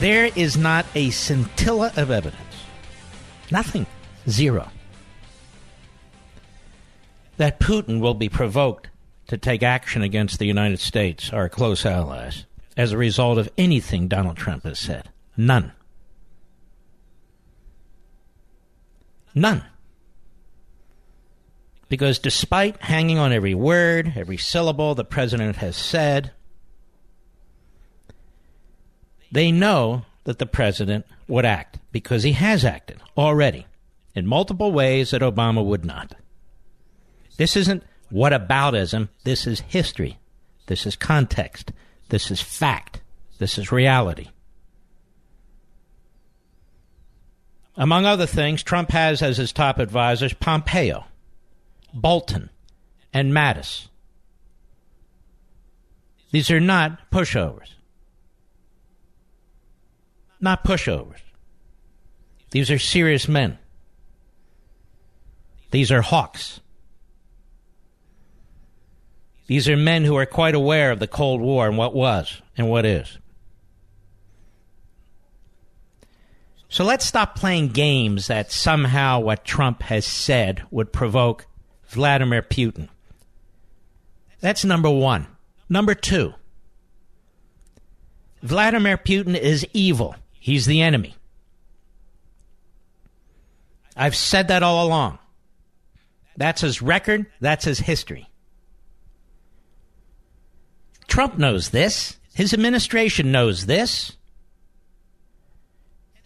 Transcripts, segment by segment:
There is not a scintilla of evidence. Nothing. Zero. That Putin will be provoked to take action against the United States, our close allies, as a result of anything Donald Trump has said. None. None. Because despite hanging on every word, every syllable the president has said, they know that the president would act because he has acted already in multiple ways that Obama would not. This isn't whataboutism. This is history. This is context. This is fact. This is reality. Among other things, Trump has as his top advisors Pompeo, Bolton, and Mattis. These are not pushovers. Not pushovers. These are serious men. These are hawks. These are men who are quite aware of the Cold War and what was and what is. So let's stop playing games that somehow what Trump has said would provoke Vladimir Putin. That's number one. Number two, Vladimir Putin is evil. He's the enemy. I've said that all along. That's his record, that's his history. Trump knows this. His administration knows this.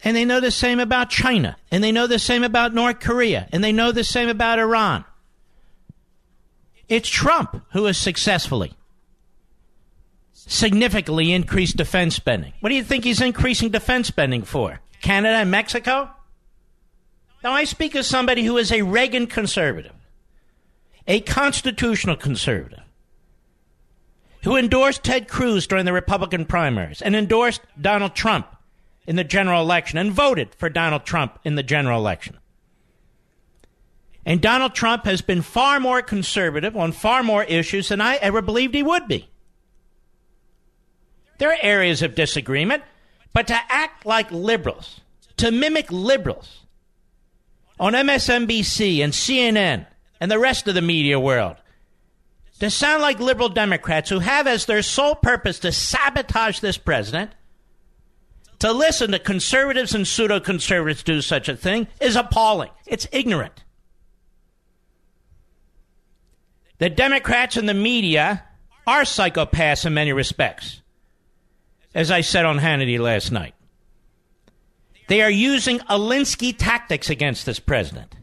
And they know the same about China. And they know the same about North Korea. And they know the same about Iran. It's Trump who has successfully, significantly increased defense spending. What do you think he's increasing defense spending for? Canada and Mexico? Now, I speak as somebody who is a Reagan conservative, a constitutional conservative, who endorsed Ted Cruz during the Republican primaries and endorsed Donald Trump in the general election and voted for Donald Trump in the general election. And Donald Trump has been far more conservative on far more issues than I ever believed he would be. There are areas of disagreement, but to act like liberals, to mimic liberals on MSNBC and CNN and the rest of the media world, to sound like liberal Democrats who have as their sole purpose to sabotage this president – to listen to conservatives and pseudo conservatives do such a thing is appalling. It's ignorant. The Democrats and the media are psychopaths in many respects, as I said on Hannity last night. They are using Alinsky tactics against this president.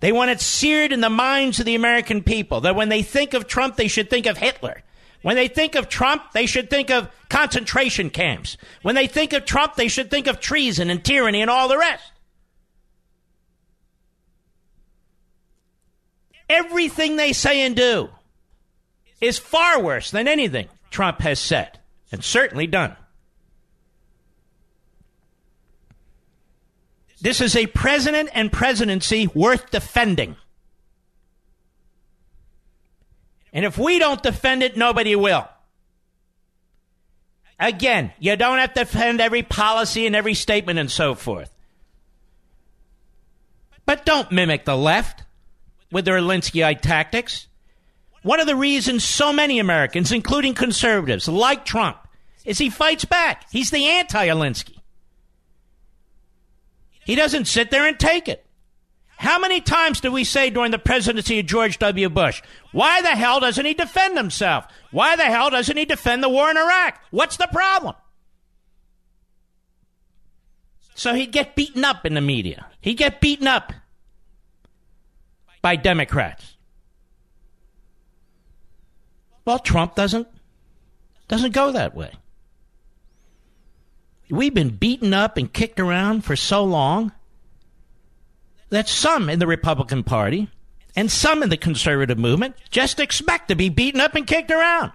They want it seared in the minds of the American people that when they think of Trump, they should think of Hitler. When they think of Trump, they should think of concentration camps. When they think of Trump, they should think of treason and tyranny and all the rest. Everything they say and do is far worse than anything Trump has said and certainly done. This is a president and presidency worth defending. And if we don't defend it, nobody will. Again, you don't have to defend every policy and every statement and so forth. But don't mimic the left with their Alinskyite tactics. One of the reasons so many Americans, including conservatives, like Trump, is he fights back. He's the anti Alinsky. He doesn't sit there and take it. How many times did we say during the presidency of George W. Bush, why the hell doesn't he defend himself? Why the hell doesn't he defend the war in Iraq? What's the problem? So he'd get beaten up in the media. He'd get beaten up by Democrats. Well, Trump doesn't doesn't go that way. We've been beaten up and kicked around for so long that some in the Republican Party and some in the conservative movement just expect to be beaten up and kicked around.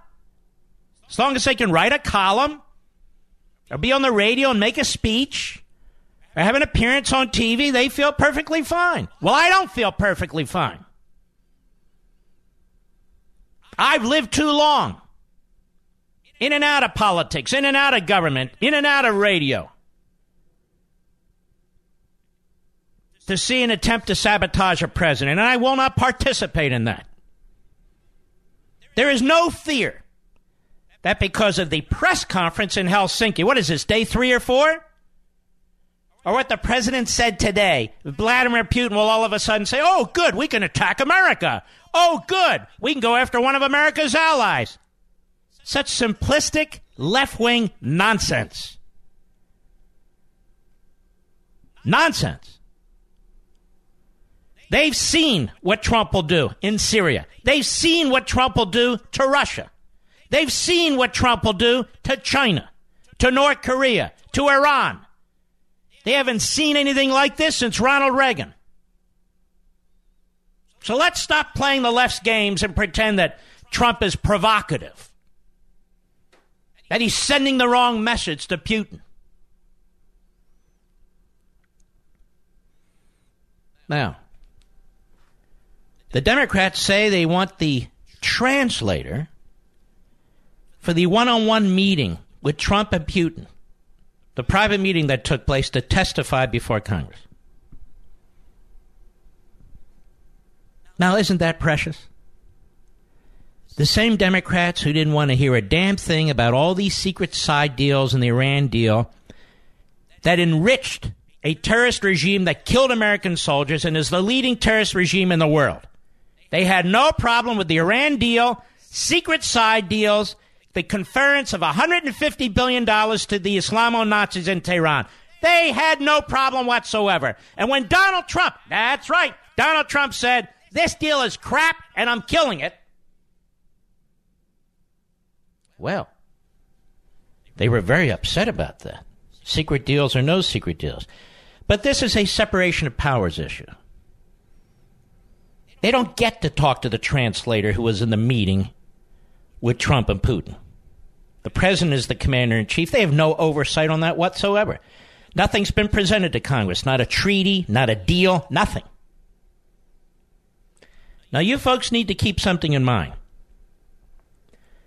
As long as they can write a column or be on the radio and make a speech or have an appearance on TV, they feel perfectly fine. Well, I don't feel perfectly fine. I've lived too long. In and out of politics, in and out of government, in and out of radio. To see an attempt to sabotage a president, and I will not participate in that. There is no fear that because of the press conference in Helsinki, what is this, day three or four? Or what the president said today, Vladimir Putin will all of a sudden say, oh, good, we can attack America. Oh, good, we can go after one of America's allies. Such simplistic left wing nonsense. Nonsense. They've seen what Trump will do in Syria. They've seen what Trump will do to Russia. They've seen what Trump will do to China, to North Korea, to Iran. They haven't seen anything like this since Ronald Reagan. So let's stop playing the left's games and pretend that Trump is provocative, that he's sending the wrong message to Putin. Now, the Democrats say they want the translator for the one on one meeting with Trump and Putin, the private meeting that took place to testify before Congress. Now, isn't that precious? The same Democrats who didn't want to hear a damn thing about all these secret side deals and the Iran deal that enriched a terrorist regime that killed American soldiers and is the leading terrorist regime in the world. They had no problem with the Iran deal, secret side deals, the conference of $150 billion to the Islamo Nazis in Tehran. They had no problem whatsoever. And when Donald Trump, that's right, Donald Trump said, this deal is crap and I'm killing it. Well, they were very upset about that. Secret deals or no secret deals. But this is a separation of powers issue. They don't get to talk to the translator who was in the meeting with Trump and Putin. The president is the commander in chief. They have no oversight on that whatsoever. Nothing's been presented to Congress. Not a treaty, not a deal, nothing. Now, you folks need to keep something in mind.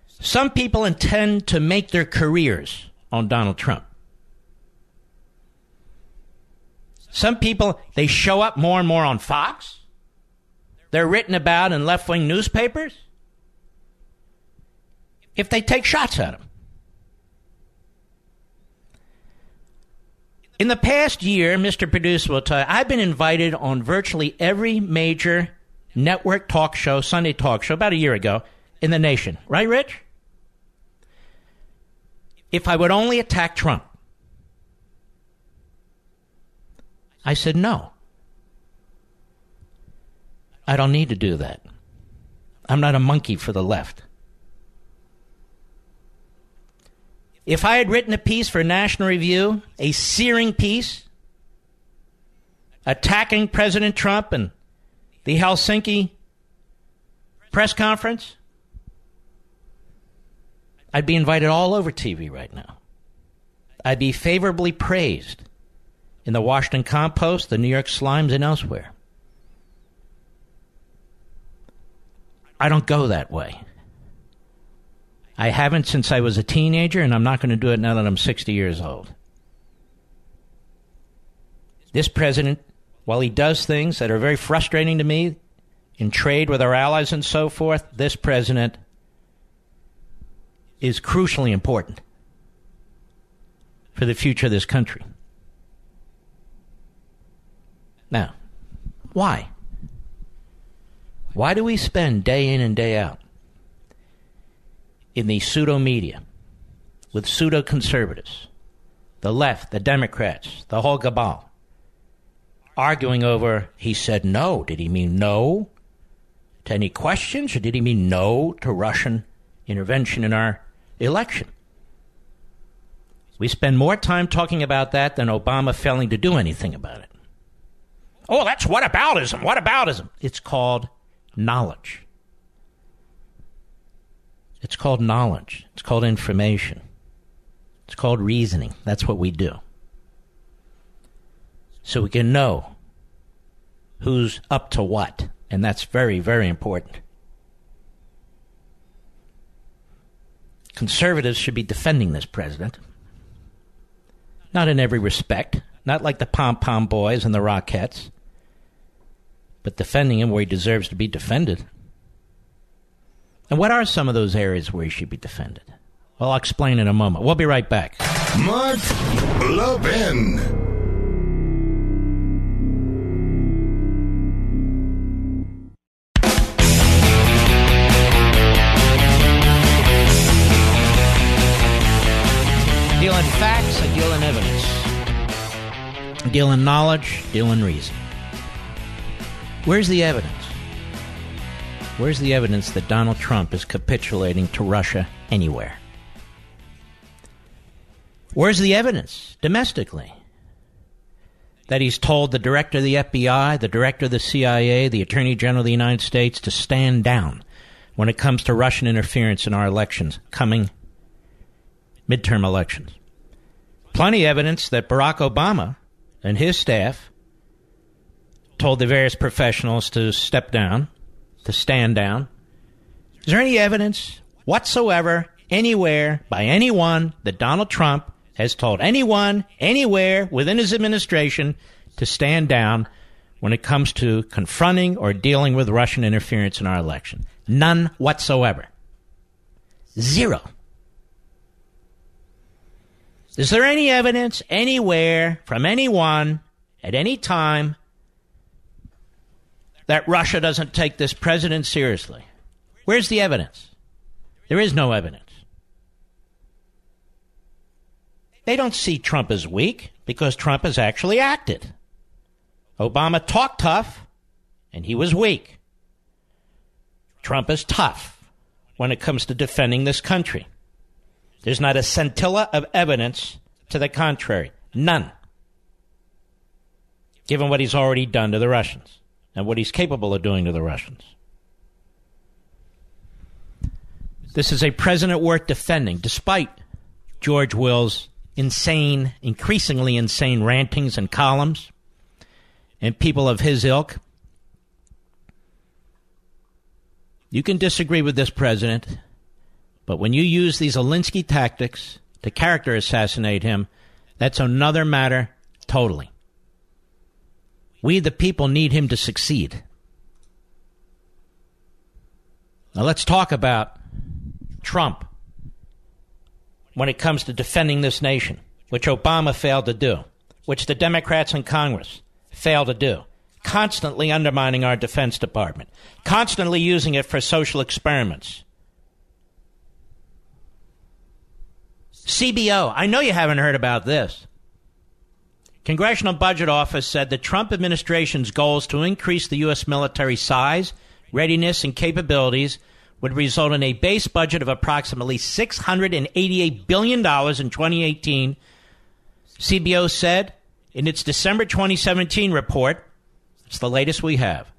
Some people intend to make their careers on Donald Trump. Some people, they show up more and more on Fox. They're written about in left wing newspapers if they take shots at him. In the past year, Mr. Producer will tell you, I've been invited on virtually every major network talk show, Sunday talk show, about a year ago in the nation. Right, Rich? If I would only attack Trump. I said, no. I don't need to do that. I'm not a monkey for the left. If I had written a piece for National Review, a searing piece, attacking President Trump and the Helsinki press conference, I'd be invited all over TV right now. I'd be favorably praised in the Washington Compost, the New York Slimes, and elsewhere. I don't go that way. I haven't since I was a teenager, and I'm not going to do it now that I'm 60 years old. This president, while he does things that are very frustrating to me in trade with our allies and so forth, this president is crucially important for the future of this country. Now, why? Why do we spend day in and day out in the pseudo media with pseudo conservatives, the left, the Democrats, the whole cabal, arguing over he said no. Did he mean no to any questions, or did he mean no to Russian intervention in our election? We spend more time talking about that than Obama failing to do anything about it. Oh, that's whataboutism. Whataboutism. It's called knowledge. It's called knowledge. It's called information. It's called reasoning. That's what we do. So we can know who's up to what. And that's very, very important. Conservatives should be defending this president. Not in every respect, not like the pom pom boys and the Rockettes, but defending him where he deserves to be defended. And what are some of those areas where he should be defended? Well, I'll explain in a moment. We'll be right back. Mark Levin. Dealing knowledge, dealing reason. Where's the evidence? Where's the evidence that Donald Trump is capitulating to Russia anywhere? Where's the evidence domestically that he's told the director of the FBI, the director of the CIA, the Attorney General of the United States to stand down when it comes to Russian interference in our elections coming midterm elections. Plenty of evidence that Barack Obama and his staff told the various professionals to step down, to stand down. Is there any evidence whatsoever, anywhere, by anyone, that Donald Trump has told anyone, anywhere within his administration to stand down when it comes to confronting or dealing with Russian interference in our election? None whatsoever. Zero. Is there any evidence anywhere from anyone at any time that Russia doesn't take this president seriously? Where's the evidence? There is no evidence. They don't see Trump as weak because Trump has actually acted. Obama talked tough and he was weak. Trump is tough when it comes to defending this country. There's not a scintilla of evidence to the contrary. None. Given what he's already done to the Russians and what he's capable of doing to the Russians. This is a president worth defending, despite George Will's insane, increasingly insane rantings and columns, and people of his ilk. You can disagree with this president but when you use these Alinsky tactics to character assassinate him, that's another matter totally. We, the people, need him to succeed. Now let's talk about Trump when it comes to defending this nation, which Obama failed to do, which the Democrats in Congress failed to do, constantly undermining our Defense Department, constantly using it for social experiments CBO, I know you haven't heard about this. Congressional Budget Office said the Trump administration's goals to increase the U.S. military size, readiness, and capabilities would result in a base budget of approximately $688 billion in 2018. CBO said in its December 2017 report, it's the latest we have,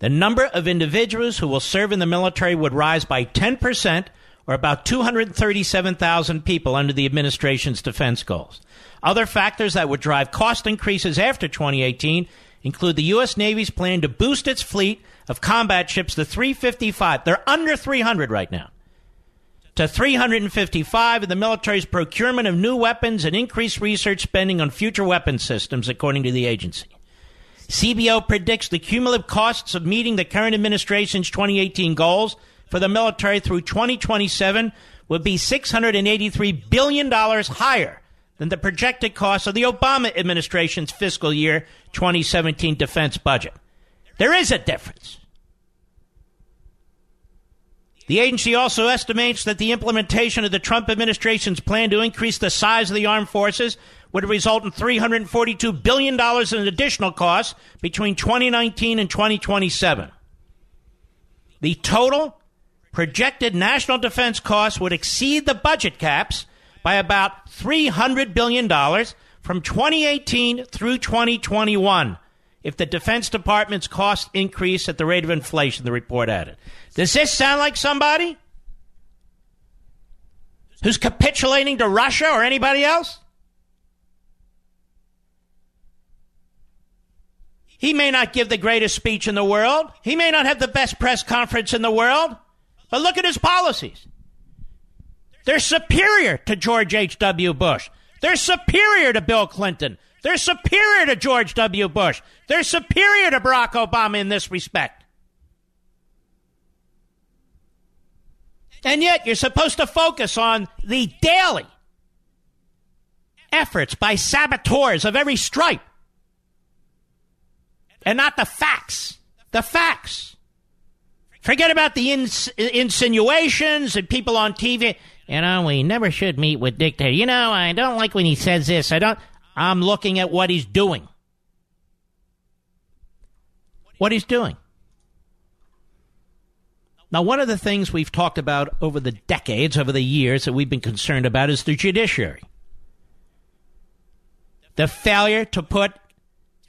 the number of individuals who will serve in the military would rise by 10% or about 237,000 people under the administration's defense goals. Other factors that would drive cost increases after 2018 include the U.S. Navy's plan to boost its fleet of combat ships to 355. They're under 300 right now. To 355, and the military's procurement of new weapons and increased research spending on future weapon systems, according to the agency. CBO predicts the cumulative costs of meeting the current administration's 2018 goals for the military through 2027 would be $683 billion higher than the projected cost of the Obama administration's fiscal year 2017 defense budget. There is a difference. The agency also estimates that the implementation of the Trump administration's plan to increase the size of the armed forces would result in $342 billion in additional costs between 2019 and 2027. The total projected national defense costs would exceed the budget caps by about $300 billion from 2018 through 2021 if the Defense Department's costs increase at the rate of inflation, the report added. Does this sound like somebody who's capitulating to Russia or anybody else? He may not give the greatest speech in the world. He may not have the best press conference in the world. But look at his policies. They're superior to George H.W. Bush. They're superior to Bill Clinton. They're superior to George W. Bush. They're superior to Barack Obama in this respect. And yet, you're supposed to focus on the daily efforts by saboteurs of every stripe and not the facts. The facts. Forget about the ins- insinuations and people on TV. You know, we never should meet with dictators. You know, I don't like when he says this. I don't. I'm looking at what he's doing. What he's doing. Now, one of the things we've talked about over the decades, over the years, that we've been concerned about is the judiciary. The failure to put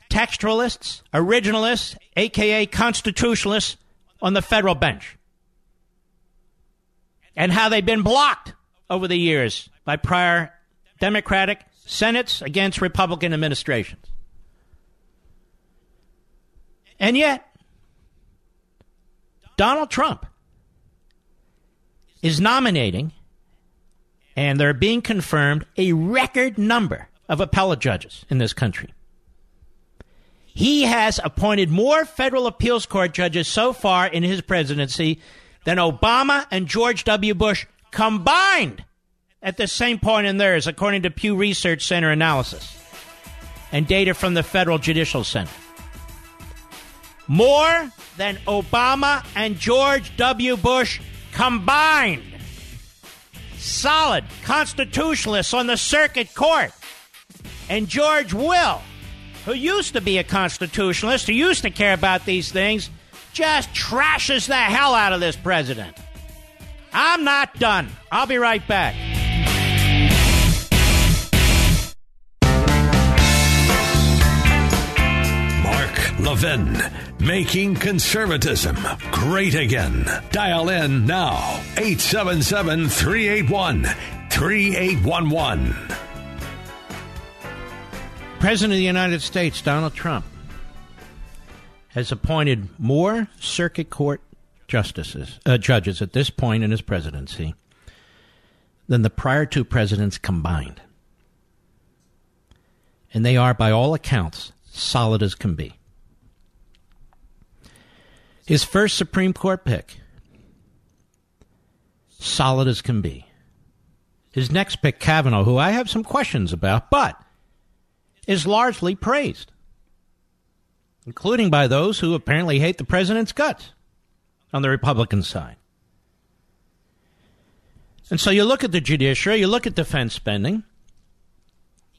textualists, originalists, aka constitutionalists, on the federal bench. And how they've been blocked over the years by prior Democratic Senates against Republican administrations. And yet, Donald Trump is nominating, and they're being confirmed, a record number of appellate judges in this country. He has appointed more federal appeals court judges so far in his presidency than Obama and George W. Bush combined at the same point in theirs, according to Pew Research Center analysis and data from the Federal Judicial Center. More than Obama and George W. Bush combined. Solid constitutionalists on the circuit court. And George Will, who used to be a constitutionalist, who used to care about these things, just trashes the hell out of this president. I'm not done. I'll be right back. Mark Levin, making conservatism great again. Dial in now, 877 381 3811. President of the United States, Donald Trump, has appointed more circuit court justices, uh, judges at this point in his presidency than the prior two presidents combined. And they are, by all accounts, solid as can be. His first Supreme Court pick, solid as can be. His next pick, Kavanaugh, who I have some questions about, but is largely praised, including by those who apparently hate the president's guts on the Republican side. And so you look at the judiciary, you look at defense spending,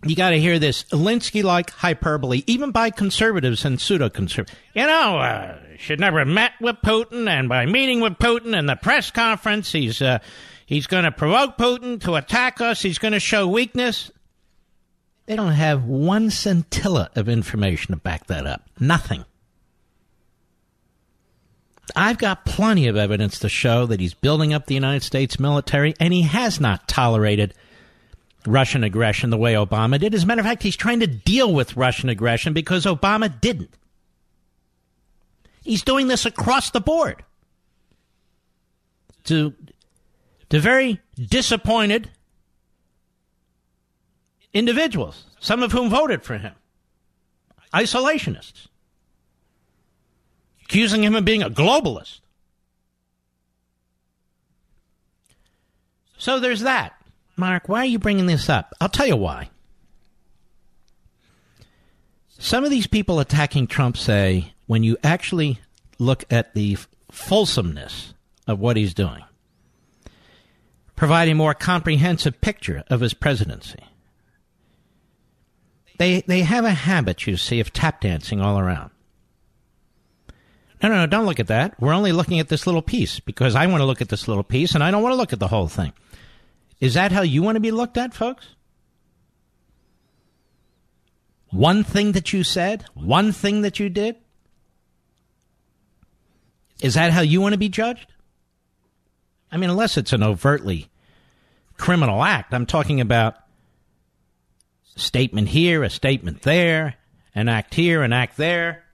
you got to hear this Alinsky like hyperbole, even by conservatives and pseudo conservatives. You know, uh, should never have met with Putin, and by meeting with Putin in the press conference, he's uh, he's going to provoke Putin to attack us. He's going to show weakness. They don't have one scintilla of information to back that up. Nothing. I've got plenty of evidence to show that he's building up the United States military, and he has not tolerated Russian aggression the way Obama did. As a matter of fact, he's trying to deal with Russian aggression because Obama didn't. He's doing this across the board. To, to very disappointed individuals, some of whom voted for him, isolationists, accusing him of being a globalist. So there's that. Mark, why are you bringing this up? I'll tell you why. Some of these people attacking Trump say when you actually look at the fulsomeness of what he's doing, provide a more comprehensive picture of his presidency. They, they have a habit, you see, of tap dancing all around. No, no, no, don't look at that. We're only looking at this little piece because I want to look at this little piece and I don't want to look at the whole thing. Is that how you want to be looked at, folks? One thing that you said, one thing that you did? Is that how you want to be judged? I mean, unless it's an overtly criminal act, I'm talking about statement here, a statement there, an act here, an act there.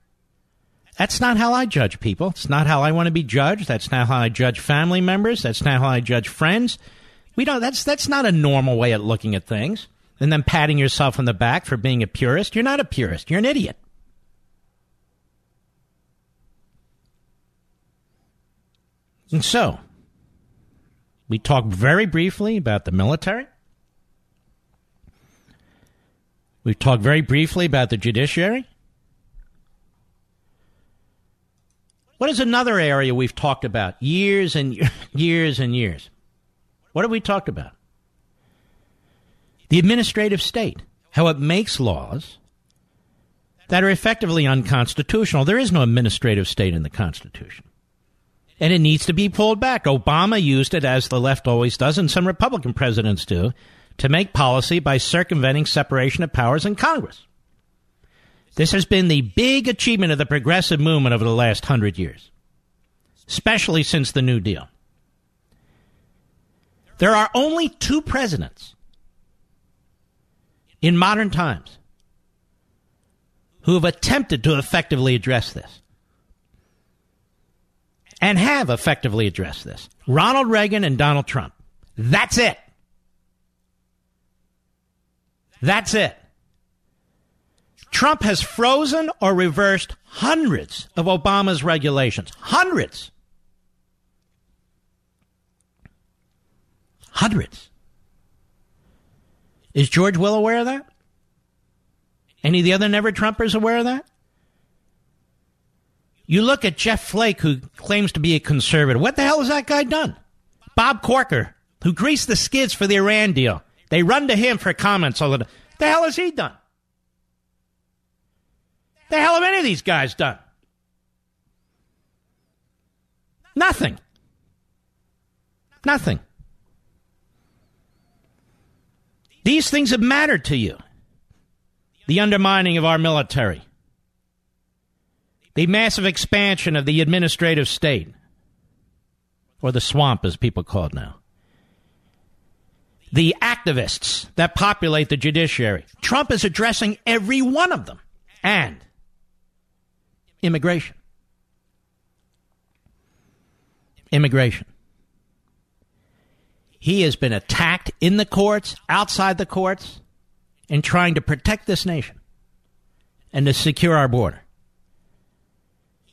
That's not how I judge people. It's not how I want to be judged. That's not how I judge family members. That's not how I judge friends. We don't that's that's not a normal way of looking at things. And then patting yourself on the back for being a purist. You're not a purist. You're an idiot. And so, we talked very briefly about the military. We talked very briefly about the judiciary. What is another area we've talked about years and years and years? What have we talked about? The administrative state, how it makes laws that are effectively unconstitutional. There is no administrative state in the Constitution. And it needs to be pulled back. Obama used it, as the left always does, and some Republican presidents do, to make policy by circumventing separation of powers in Congress. This has been the big achievement of the progressive movement over the last hundred years, especially since the New Deal. There are only two presidents in modern times who have attempted to effectively address this and have effectively addressed this Ronald Reagan and Donald Trump. That's it. That's it. Trump has frozen or reversed hundreds of Obama's regulations. Hundreds. Hundreds. Is George Will aware of that? Any of the other never Trumpers aware of that? You look at Jeff Flake, who claims to be a conservative. What the hell has that guy done? Bob Corker, who greased the skids for the Iran deal. They run to him for comments all the time. The hell has he done? The hell have any of these guys done? Nothing. Nothing. These things have mattered to you. The undermining of our military, the massive expansion of the administrative state, or the swamp as people call it now, the activists that populate the judiciary. Trump is addressing every one of them. And immigration. Immigration. He has been attacked in the courts, outside the courts, in trying to protect this nation and to secure our border.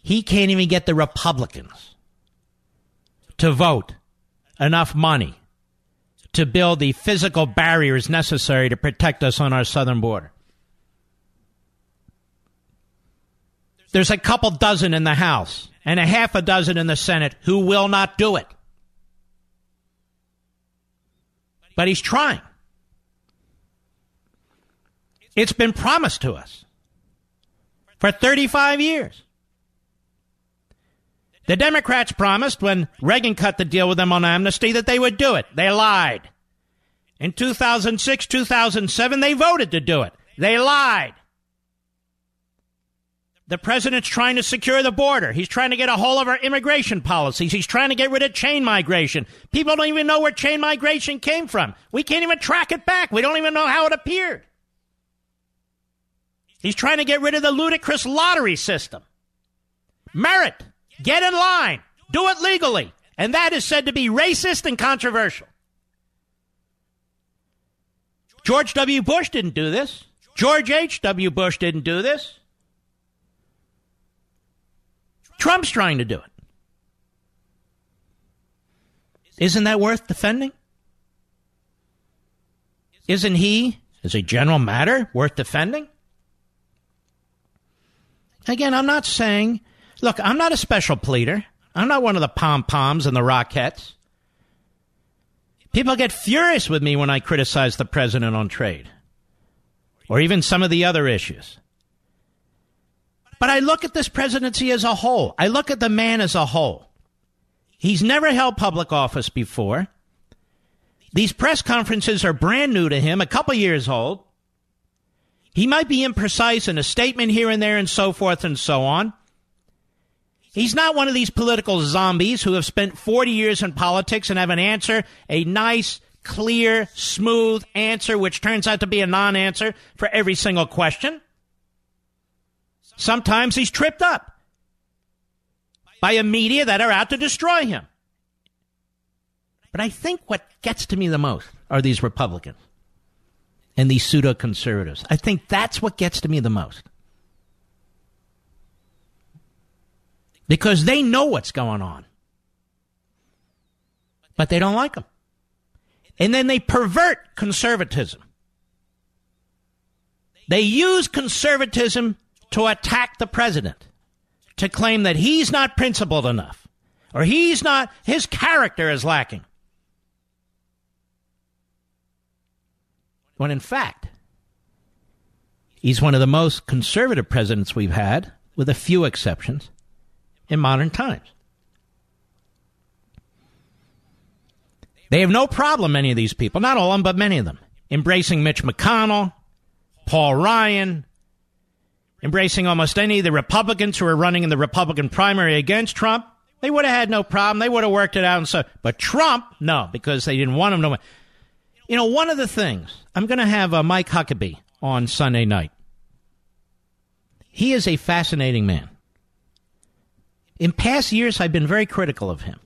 He can't even get the Republicans to vote enough money to build the physical barriers necessary to protect us on our southern border. There's a couple dozen in the House and a half a dozen in the Senate who will not do it. But he's trying. It's been promised to us for 35 years. The Democrats promised when Reagan cut the deal with them on amnesty that they would do it. They lied. In 2006, 2007, they voted to do it. They lied. The president's trying to secure the border. He's trying to get a hold of our immigration policies. He's trying to get rid of chain migration. People don't even know where chain migration came from. We can't even track it back. We don't even know how it appeared. He's trying to get rid of the ludicrous lottery system. Merit. Get in line. Do it legally. And that is said to be racist and controversial. George W. Bush didn't do this. George H.W. Bush didn't do this. Trump's trying to do it. Isn't that worth defending? Isn't he, as a general matter, worth defending? Again, I'm not saying, look, I'm not a special pleader. I'm not one of the pom poms and the Rockettes. People get furious with me when I criticize the president on trade or even some of the other issues. But I look at this presidency as a whole. I look at the man as a whole. He's never held public office before. These press conferences are brand new to him, a couple years old. He might be imprecise in a statement here and there and so forth and so on. He's not one of these political zombies who have spent 40 years in politics and have an answer, a nice, clear, smooth answer, which turns out to be a non answer for every single question. Sometimes he's tripped up by a media that are out to destroy him. But I think what gets to me the most are these Republicans and these pseudo conservatives. I think that's what gets to me the most. Because they know what's going on. But they don't like them. And then they pervert conservatism. They use conservatism to attack the president, to claim that he's not principled enough, or he's not, his character is lacking. When in fact, he's one of the most conservative presidents we've had, with a few exceptions, in modern times. They have no problem, many of these people, not all of them, but many of them, embracing Mitch McConnell, Paul Ryan, embracing almost any of the Republicans who are running in the Republican primary against Trump. They would have had no problem. They would have worked it out and so. But Trump, no, because they didn't want him to. win. You know, one of the things I'm going to have uh, Mike Huckabee on Sunday night. He is a fascinating man. In past years, I've been very critical of him.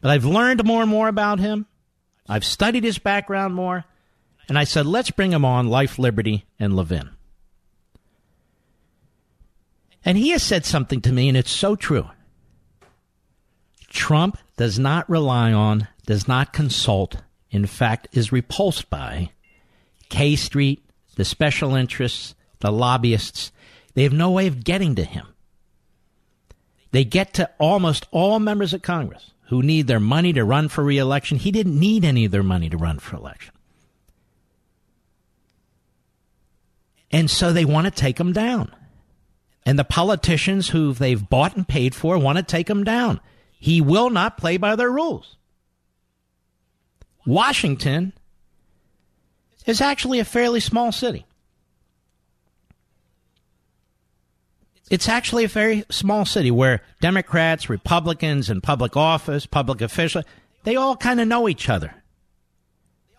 But I've learned more and more about him. I've studied his background more. And I said, let's bring him on Life, Liberty, and Levin. And he has said something to me, and it's so true. Trump does not rely on, does not consult, in fact, is repulsed by K Street, the special interests, the lobbyists. They have no way of getting to him. They get to almost all members of Congress who need their money to run for reelection. He didn't need any of their money to run for election. And so they want to take him down. And the politicians who they've bought and paid for want to take him down. He will not play by their rules. Washington is actually a fairly small city. It's actually a very small city where Democrats, Republicans in public office, public officials, they all kind of know each other.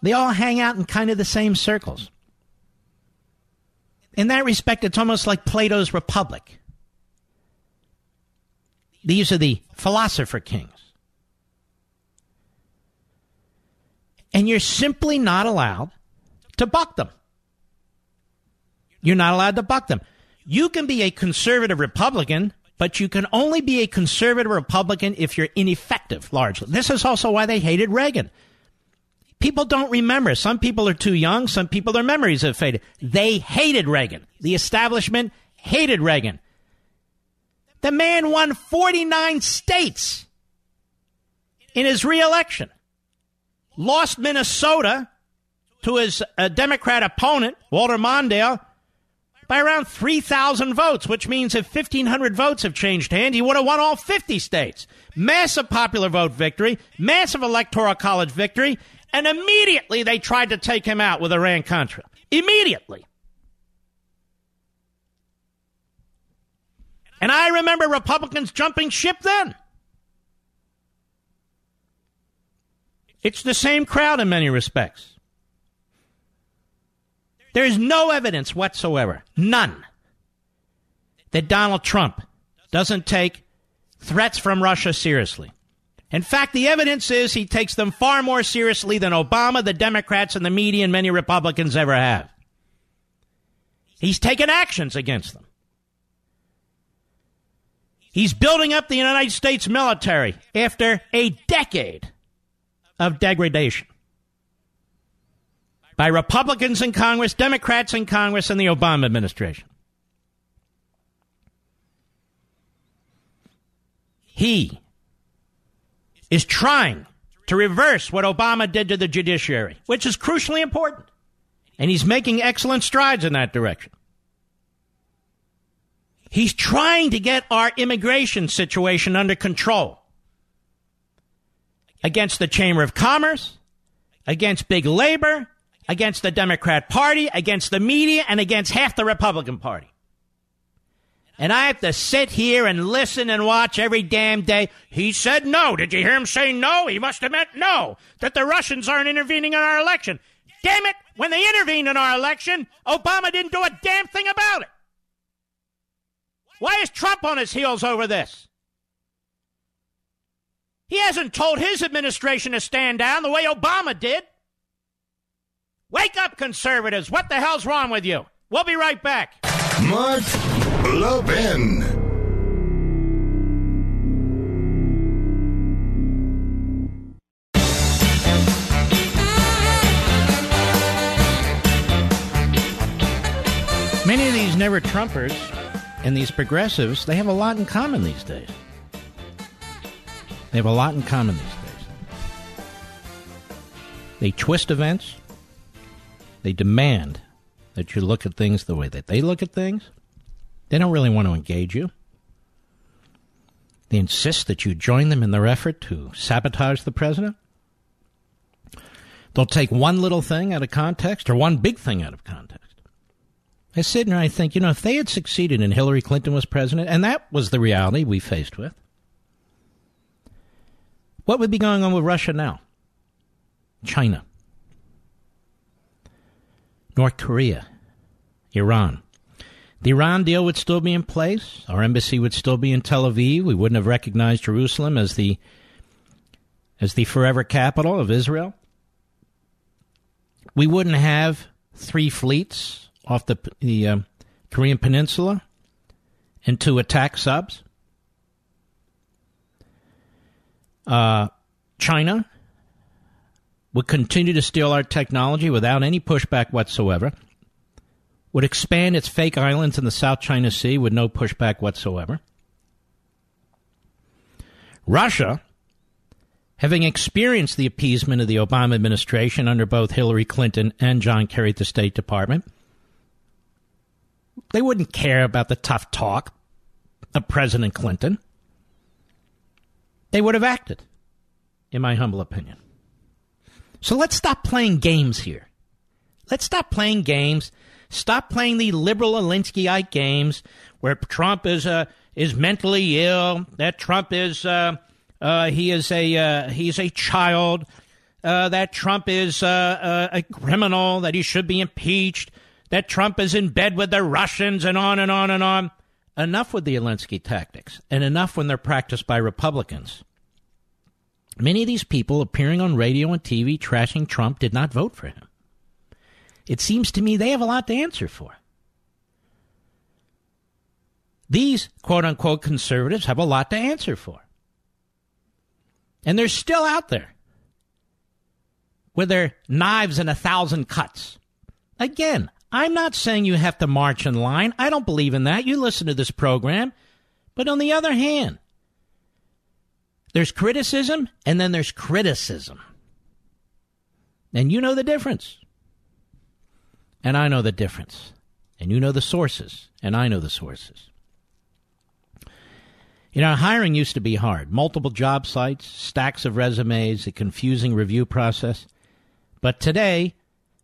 They all hang out in kind of the same circles. In that respect, it's almost like Plato's Republic. These are the philosopher kings. And you're simply not allowed to buck them. You're not allowed to buck them. You can be a conservative Republican, but you can only be a conservative Republican if you're ineffective, largely. This is also why they hated Reagan. People don't remember. Some people are too young. Some people, their memories have faded. They hated Reagan. The establishment hated Reagan. The man won 49 states in his reelection, lost Minnesota to his uh, Democrat opponent, Walter Mondale, by around 3,000 votes, which means if 1,500 votes have changed hands, he would have won all 50 states. Massive popular vote victory, massive electoral college victory, and immediately they tried to take him out with Iran Contra. Immediately. And I remember Republicans jumping ship then. It's the same crowd in many respects. There is no evidence whatsoever, none, that Donald Trump doesn't take threats from Russia seriously. In fact, the evidence is he takes them far more seriously than Obama, the Democrats, and the media and many Republicans ever have. He's taken actions against them. He's building up the United States military after a decade of degradation by Republicans in Congress, Democrats in Congress, and the Obama administration. He is trying to reverse what Obama did to the judiciary, which is crucially important. And he's making excellent strides in that direction. He's trying to get our immigration situation under control against the Chamber of Commerce, against big labor, against the Democrat Party, against the media, and against half the Republican Party. And I have to sit here and listen and watch every damn day. He said no. Did you hear him say no? He must have meant no, that the Russians aren't intervening in our election. Damn it, when they intervened in our election, Obama didn't do a damn thing about it. Why is Trump on his heels over this? He hasn't told his administration to stand down the way Obama did. Wake up, conservatives. What the hell's wrong with you? We'll be right back. Mark Levin. Many of these never Trumpers and these progressives, they have a lot in common these days. They have a lot in common these days. They twist events. They demand that you look at things the way that they look at things. They don't really want to engage you. They insist that you join them in their effort to sabotage the president. They'll take one little thing out of context or one big thing out of context. I sit and I think, you know, if they had succeeded and Hillary Clinton was president, and that was the reality we faced with, what would be going on with Russia now? China, North Korea, Iran. The Iran deal would still be in place. Our embassy would still be in Tel Aviv. We wouldn't have recognized Jerusalem as the as the forever capital of Israel. We wouldn't have three fleets off the, the uh, Korean Peninsula and two attack subs. Uh, China would continue to steal our technology without any pushback whatsoever, would expand its fake islands in the South China Sea with no pushback whatsoever. Russia, having experienced the appeasement of the Obama administration under both Hillary Clinton and John Kerry at the State Department, they wouldn't care about the tough talk of President Clinton. They would have acted, in my humble opinion. So let's stop playing games here. Let's stop playing games. Stop playing the liberal Alinskyite games where Trump is uh, is mentally ill. That Trump is uh, uh, he is a uh, he's a child. Uh, that Trump is uh, uh, a criminal. That he should be impeached that Trump is in bed with the Russians and on and on and on. Enough with the Alinsky tactics, and enough when they're practiced by Republicans. Many of these people appearing on radio and TV trashing Trump did not vote for him. It seems to me they have a lot to answer for. These quote unquote conservatives have a lot to answer for. And they're still out there with their knives and a thousand cuts. Again, I'm not saying you have to march in line. I don't believe in that. You listen to this program. But on the other hand, there's criticism and then there's criticism. And you know the difference. And I know the difference. And you know the sources. And I know the sources. You know, hiring used to be hard. Multiple job sites, stacks of resumes, a confusing review process. But today,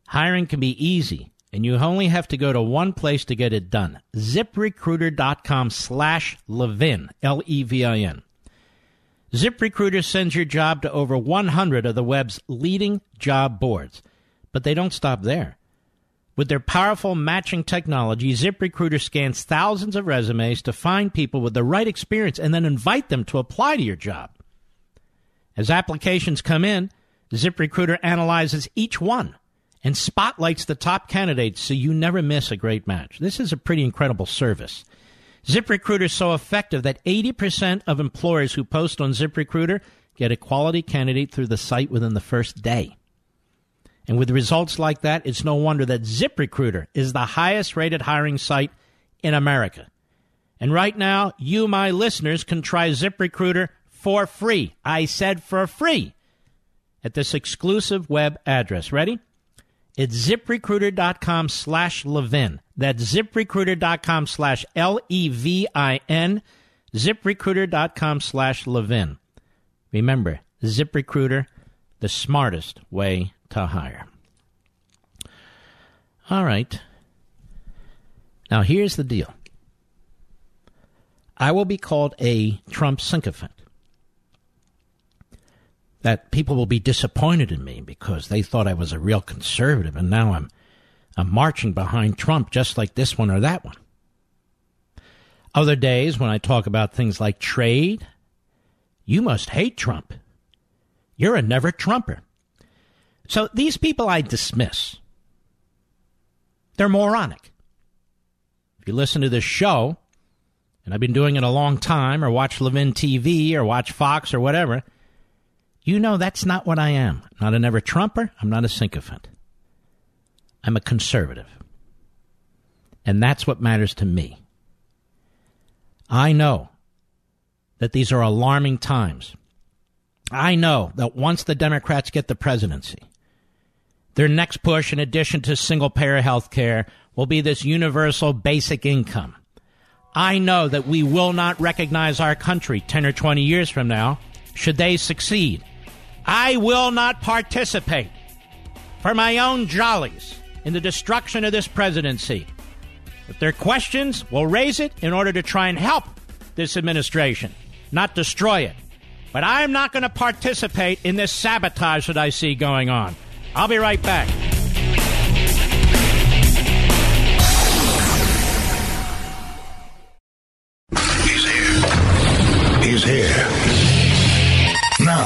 hiring can be easy and you only have to go to one place to get it done. ZipRecruiter.com slash Levin, L-E-V-I-N. ZipRecruiter sends your job to over 100 of the web's leading job boards. But they don't stop there. With their powerful matching technology, ZipRecruiter scans thousands of resumes to find people with the right experience and then invite them to apply to your job. As applications come in, ZipRecruiter analyzes each one and spotlights the top candidates so you never miss a great match. This is a pretty incredible service. ZipRecruiter is so effective that 80% of employers who post on ZipRecruiter get a quality candidate through the site within the first day. And with results like that, it's no wonder that ZipRecruiter is the highest rated hiring site in America. And right now, you, my listeners, can try ZipRecruiter for free. I said for free at this exclusive web address. Ready? It's ziprecruiter.com slash Levin. That's ziprecruiter.com slash L E V I N. ZipRecruiter.com slash Levin. Remember, ZipRecruiter, the smartest way to hire. All right. Now, here's the deal I will be called a Trump sycophant. That people will be disappointed in me because they thought I was a real conservative, and now I'm, I'm marching behind Trump just like this one or that one. Other days, when I talk about things like trade, you must hate Trump. You're a never Trumper. So these people I dismiss. They're moronic. If you listen to this show, and I've been doing it a long time, or watch Levin TV, or watch Fox, or whatever, you know that's not what I am. I'm not a never Trumper. I'm not a sycophant. I'm a conservative. And that's what matters to me. I know that these are alarming times. I know that once the Democrats get the presidency, their next push, in addition to single payer health care, will be this universal basic income. I know that we will not recognize our country 10 or 20 years from now should they succeed. I will not participate for my own jollies in the destruction of this presidency. If there are questions, we'll raise it in order to try and help this administration, not destroy it. But I'm not going to participate in this sabotage that I see going on. I'll be right back. He's here. He's here.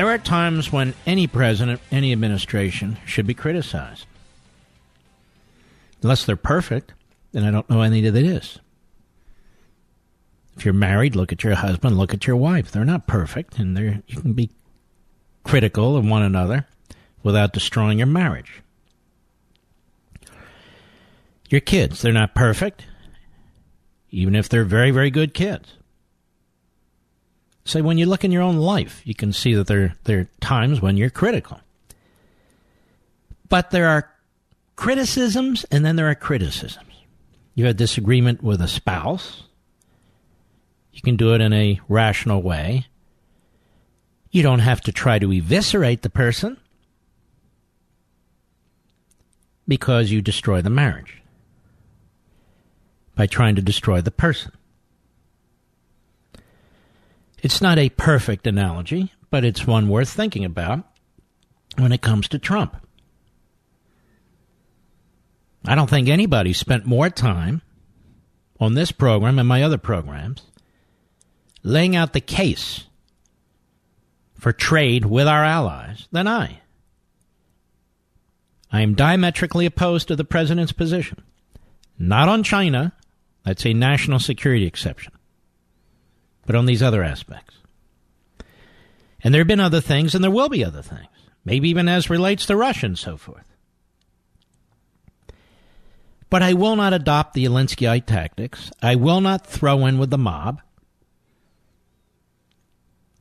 There are times when any president, any administration should be criticized. Unless they're perfect, then I don't know any that it is. If you're married, look at your husband, look at your wife. They're not perfect, and they're, you can be critical of one another without destroying your marriage. Your kids, they're not perfect, even if they're very, very good kids. Say, when you look in your own life, you can see that there, there are times when you're critical. But there are criticisms and then there are criticisms. You have disagreement with a spouse. You can do it in a rational way. You don't have to try to eviscerate the person because you destroy the marriage by trying to destroy the person. It's not a perfect analogy, but it's one worth thinking about when it comes to Trump. I don't think anybody spent more time on this program and my other programs laying out the case for trade with our allies than I. I am diametrically opposed to the president's position. Not on China, that's a national security exception but on these other aspects. And there have been other things, and there will be other things, maybe even as relates to Russia and so forth. But I will not adopt the Alinskyite tactics. I will not throw in with the mob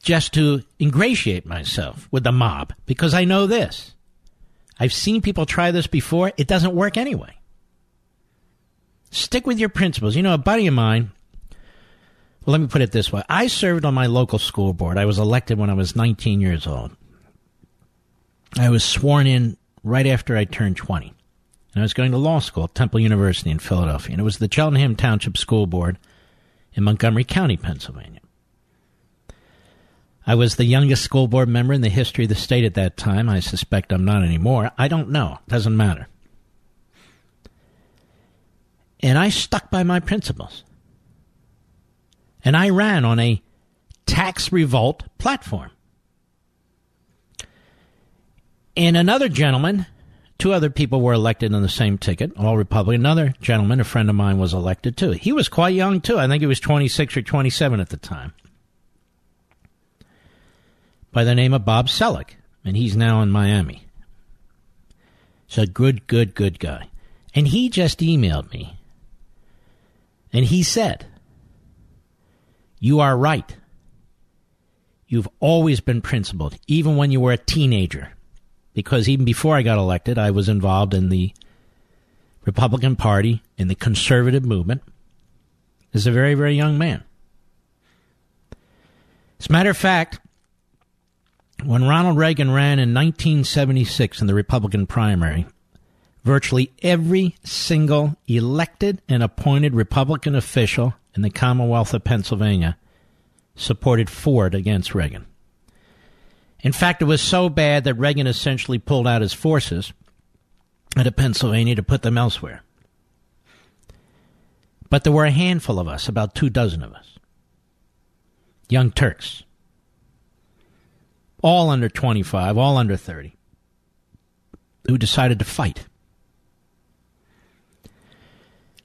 just to ingratiate myself with the mob because I know this. I've seen people try this before. It doesn't work anyway. Stick with your principles. You know, a buddy of mine let me put it this way. I served on my local school board. I was elected when I was 19 years old. I was sworn in right after I turned 20. And I was going to law school at Temple University in Philadelphia. And it was the Cheltenham Township School Board in Montgomery County, Pennsylvania. I was the youngest school board member in the history of the state at that time. I suspect I'm not anymore. I don't know. Doesn't matter. And I stuck by my principles and I ran on a tax revolt platform. And another gentleman, two other people were elected on the same ticket, all Republican. Another gentleman, a friend of mine, was elected too. He was quite young too. I think he was 26 or 27 at the time. By the name of Bob Selleck, and he's now in Miami. He's a good, good, good guy. And he just emailed me. And he said, You are right. You've always been principled, even when you were a teenager. Because even before I got elected, I was involved in the Republican Party, in the conservative movement, as a very, very young man. As a matter of fact, when Ronald Reagan ran in 1976 in the Republican primary, virtually every single elected and appointed Republican official in the Commonwealth of Pennsylvania supported Ford against Reagan. In fact, it was so bad that Reagan essentially pulled out his forces out of Pennsylvania to put them elsewhere. But there were a handful of us, about two dozen of us, young Turks, all under 25, all under 30, who decided to fight.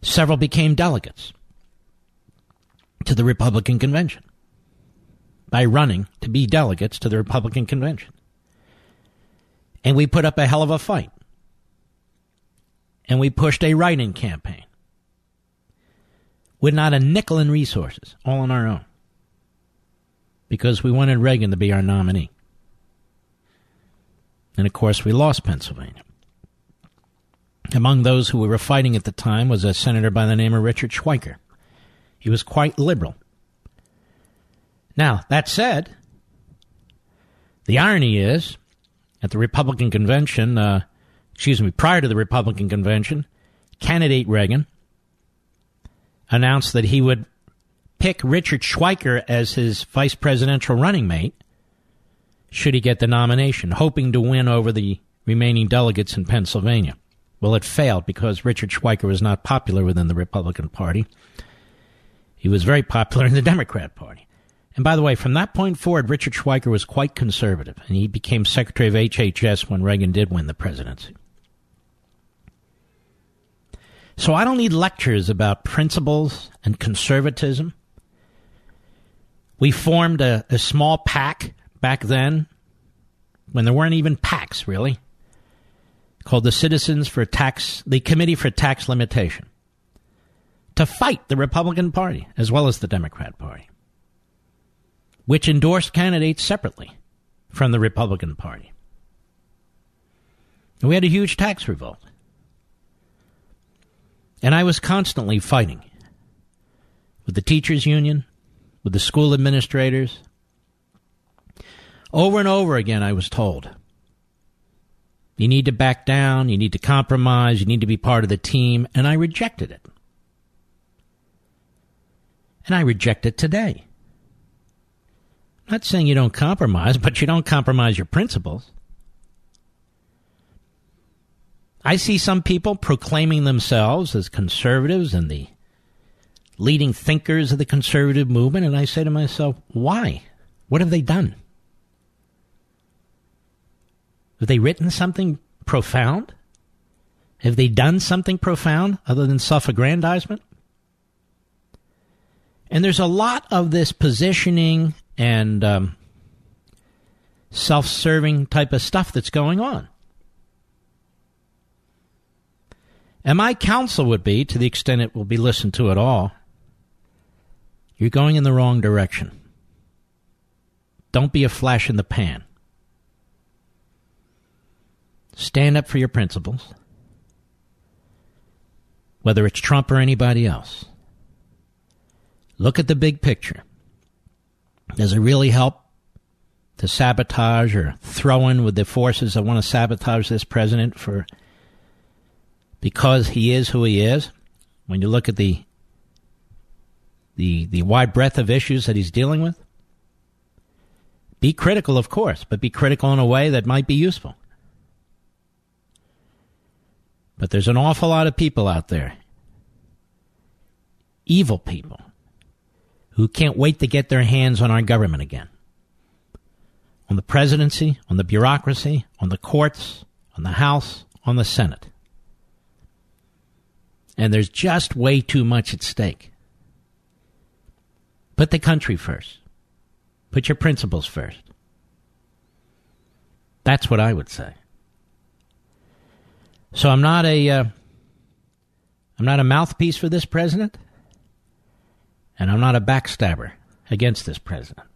Several became delegates to the Republican convention by running to be delegates to the Republican convention. And we put up a hell of a fight. And we pushed a write in campaign with not a nickel in resources, all on our own. Because we wanted Reagan to be our nominee. And of course, we lost Pennsylvania. Among those who were fighting at the time was a senator by the name of Richard Schweiker. He was quite liberal. Now, that said, the irony is, at the Republican convention, uh, excuse me, prior to the Republican convention, candidate Reagan announced that he would pick Richard Schweiker as his vice presidential running mate should he get the nomination, hoping to win over the remaining delegates in Pennsylvania. Well, it failed because Richard Schweiker was not popular within the Republican Party. He was very popular in the Democrat Party. And by the way, from that point forward, Richard Schweiker was quite conservative, and he became Secretary of HHS when Reagan did win the presidency. So I don't need lectures about principles and conservatism. We formed a, a small pack back then when there weren't even packs, really, called the Citizens for Tax, the Committee for Tax Limitation, to fight the Republican Party as well as the Democrat Party which endorsed candidates separately from the Republican Party. And we had a huge tax revolt. And I was constantly fighting with the teachers' union, with the school administrators. Over and over again, I was told you need to back down, you need to compromise, you need to be part of the team. And I rejected it. And I reject it today. I'm not saying you don't compromise, but you don't compromise your principles. I see some people proclaiming themselves as conservatives and the leading thinkers of the conservative movement, and I say to myself, why? What have they done? Have they written something profound? Have they done something profound other than self aggrandizement? And there's a lot of this positioning and um, self serving type of stuff that's going on. And my counsel would be, to the extent it will be listened to at all, you're going in the wrong direction. Don't be a flash in the pan. Stand up for your principles, whether it's Trump or anybody else. Look at the big picture. Does it really help to sabotage or throw in with the forces that want to sabotage this president for because he is who he is? When you look at the the the wide breadth of issues that he's dealing with, be critical, of course, but be critical in a way that might be useful. But there's an awful lot of people out there, evil people, who can't wait to get their hands on our government again. On the presidency, on the bureaucracy, on the courts, on the House, on the Senate. And there's just way too much at stake. Put the country first. Put your principles first. That's what I would say. So I'm not a uh, I'm not a mouthpiece for this president, and I'm not a backstabber against this president.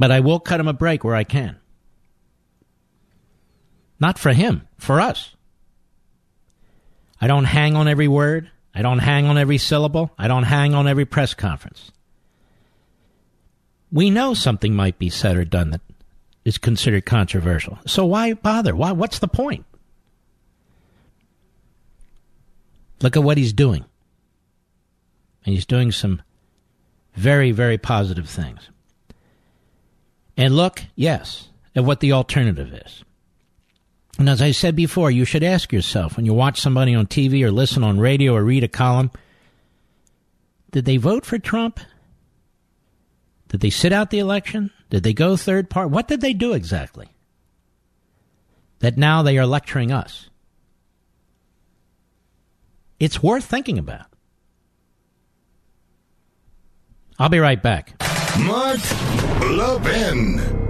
But I will cut him a break where I can. Not for him, for us. I don't hang on every word. I don't hang on every syllable. I don't hang on every press conference. We know something might be said or done that is considered controversial. So why bother? Why what's the point? Look at what he's doing. And he's doing some very, very positive things. And look, yes, at what the alternative is. And as I said before, you should ask yourself when you watch somebody on TV or listen on radio or read a column did they vote for Trump? Did they sit out the election? Did they go third part? What did they do exactly? That now they are lecturing us. It's worth thinking about. I'll be right back. Mark Levin.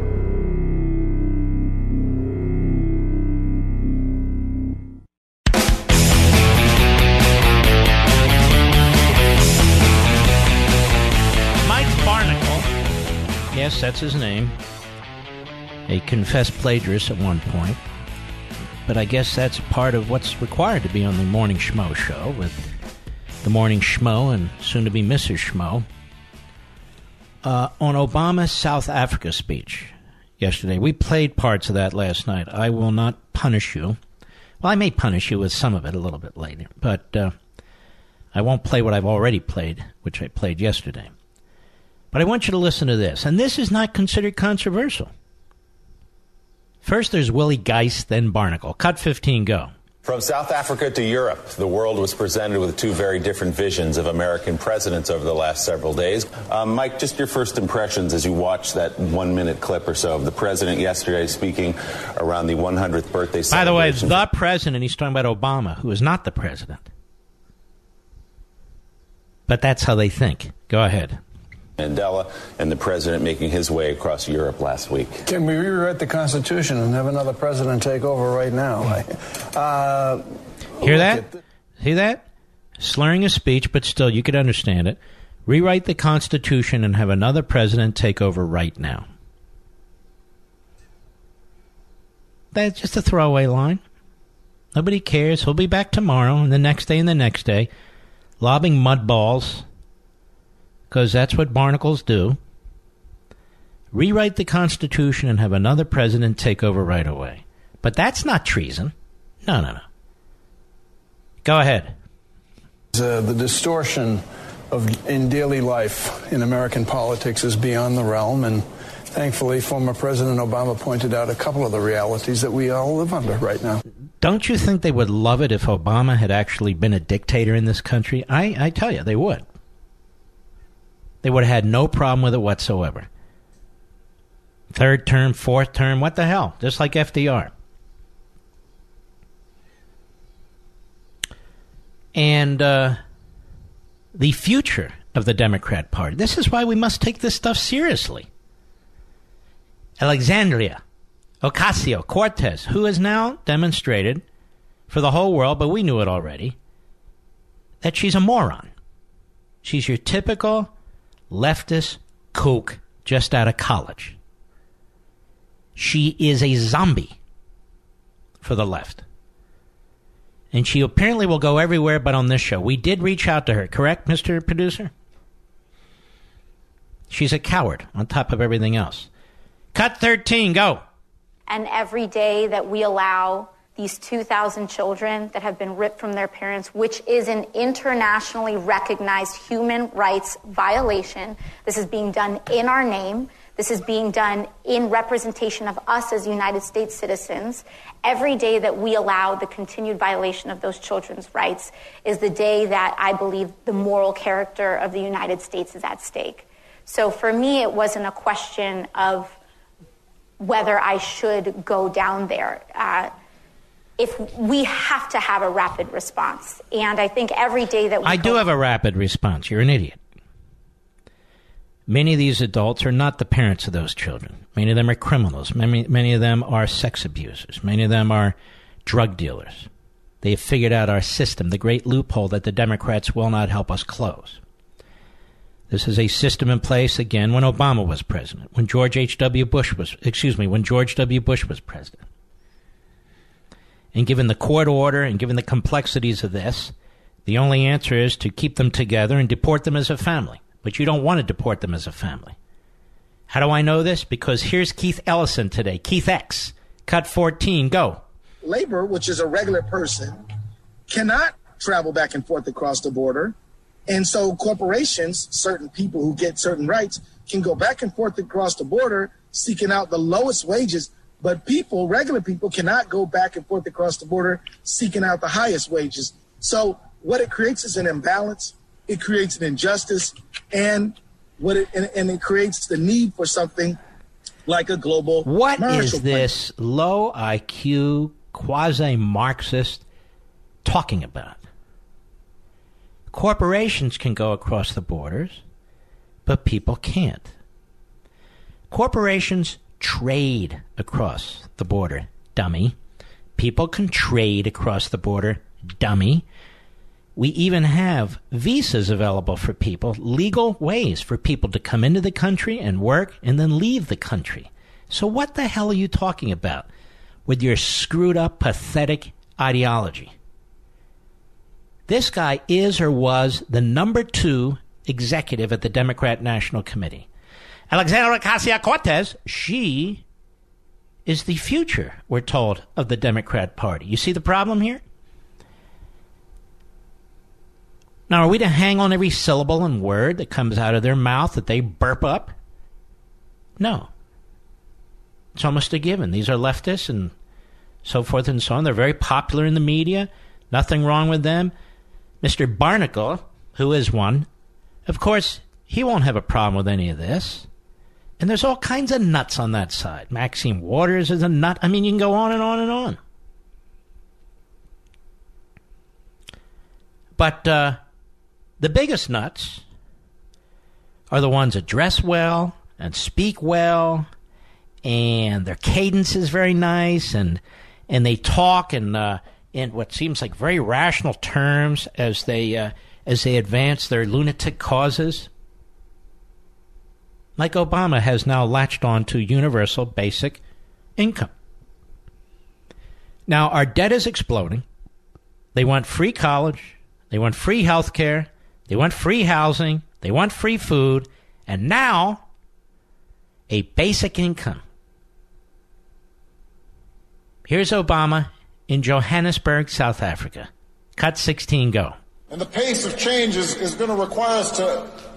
Yes, that's his name, a confessed plagiarist at one point. But I guess that's part of what's required to be on the Morning Schmo show with the Morning Schmo and soon to be Mrs. Schmo. Uh, on Obama's South Africa speech yesterday, we played parts of that last night. I will not punish you. Well, I may punish you with some of it a little bit later, but uh, I won't play what I've already played, which I played yesterday. But I want you to listen to this, and this is not considered controversial. First, there's Willie Geist, then Barnicle. Cut 15, go. From South Africa to Europe, the world was presented with two very different visions of American presidents over the last several days. Um, Mike, just your first impressions as you watch that one minute clip or so of the president yesterday speaking around the 100th birthday By the way, the president, he's talking about Obama, who is not the president. But that's how they think. Go ahead. Mandela and the president making his way across Europe last week. Can we rewrite the Constitution and have another president take over right now? Uh, Hear that? at the- See that? Slurring a speech, but still, you could understand it. Rewrite the Constitution and have another president take over right now. That's just a throwaway line. Nobody cares. He'll be back tomorrow and the next day and the next day, lobbing mud balls, because that's what barnacles do. Rewrite the Constitution and have another president take over right away. But that's not treason. No, no, no. Go ahead. uh, the distortion of in daily life in American politics is beyond the realm, and thankfully, former President Obama pointed out a couple of the realities that we all live under right now. Don't you think they would love it if Obama had actually been a dictator in this country? I, I tell you, they would. They would have had no problem with it whatsoever. Third term, fourth term, what the hell? Just like FDR. And uh, the future of the Democrat Party. This is why we must take this stuff seriously. Alexandria Ocasio Cortez, who has now demonstrated for the whole world, but we knew it already, that she's a moron. She's your typical leftist kook just out of college. She is a zombie for the left. And she apparently will go everywhere but on this show. We did reach out to her, correct, Mr. Producer? She's a coward on top of everything else. Cut 13, go. And every day that we allow these 2,000 children that have been ripped from their parents, which is an internationally recognized human rights violation, this is being done in our name. This is being done in representation of us as United States citizens. Every day that we allow the continued violation of those children's rights is the day that I believe the moral character of the United States is at stake. So for me, it wasn't a question of whether I should go down there. Uh, if we have to have a rapid response, and I think every day that we I do have a rapid response. You're an idiot. Many of these adults are not the parents of those children. Many of them are criminals. Many, many of them are sex abusers. Many of them are drug dealers. They have figured out our system, the great loophole that the Democrats will not help us close. This is a system in place again when Obama was president, when George H.W. Bush was, excuse me, when George W. Bush was president. And given the court order and given the complexities of this, the only answer is to keep them together and deport them as a family. But you don't want to deport them as a family. How do I know this? Because here's Keith Ellison today. Keith X, cut 14, go labor, which is a regular person, cannot travel back and forth across the border. And so corporations, certain people who get certain rights, can go back and forth across the border seeking out the lowest wages. But people, regular people, cannot go back and forth across the border seeking out the highest wages. So what it creates is an imbalance. It creates an injustice, and what it and, and it creates the need for something like a global. What is this plan. low IQ quasi Marxist talking about. Corporations can go across the borders, but people can't. Corporations trade across the border, dummy. People can trade across the border, dummy. We even have visas available for people, legal ways for people to come into the country and work and then leave the country. So, what the hell are you talking about? with your screwed up, pathetic ideology. This guy is or was the number two executive at the Democrat National Committee. Alexandra Ocasio Cortez, she is the future, we're told, of the Democrat Party. You see the problem here? Now, are we to hang on every syllable and word that comes out of their mouth that they burp up? No. It's almost a given. These are leftists and so forth and so on. They're very popular in the media. Nothing wrong with them. Mr. Barnicle, who is one, of course, he won't have a problem with any of this. And there's all kinds of nuts on that side. Maxine Waters is a nut. I mean, you can go on and on and on. But uh, the biggest nuts are the ones that dress well and speak well, and their cadence is very nice, and and they talk in uh, in what seems like very rational terms as they uh, as they advance their lunatic causes. Like Obama has now latched on to universal basic income. Now our debt is exploding. They want free college. They want free health care. They want free housing. They want free food. And now, a basic income. Here's Obama in Johannesburg, South Africa. Cut 16, go. And the pace of change is, is going to require us to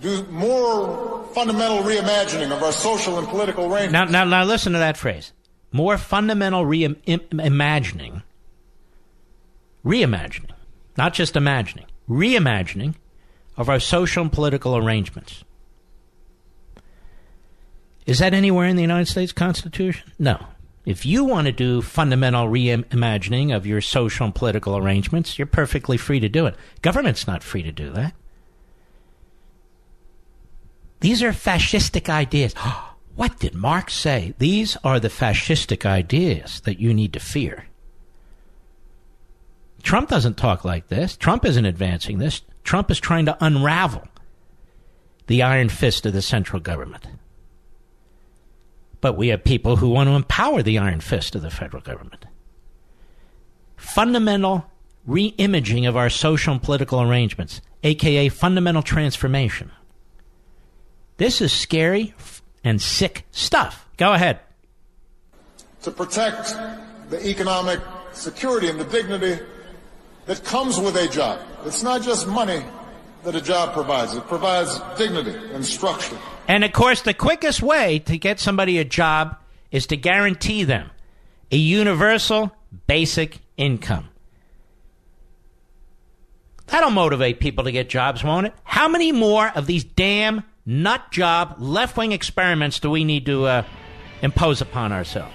do more fundamental reimagining of our social and political arrangements. Now, now, now listen to that phrase. More fundamental reimagining. Reimagining. Not just imagining. Reimagining of our social and political arrangements. Is that anywhere in the United States Constitution? No. If you want to do fundamental reimagining of your social and political arrangements, you're perfectly free to do it. Government's not free to do that. These are fascistic ideas. What did Marx say? These are the fascistic ideas that you need to fear. Trump doesn't talk like this. Trump isn't advancing this. Trump is trying to unravel the iron fist of the central government. But we have people who want to empower the iron fist of the federal government. Fundamental reimaging of our social and political arrangements, aka fundamental transformation. This is scary and sick stuff. Go ahead. To protect the economic security and the dignity that comes with a job. It's not just money that a job provides, it provides dignity and structure. And of course, the quickest way to get somebody a job is to guarantee them a universal basic income. That'll motivate people to get jobs, won't it? How many more of these damn nut job left wing experiments do we need to uh, impose upon ourselves?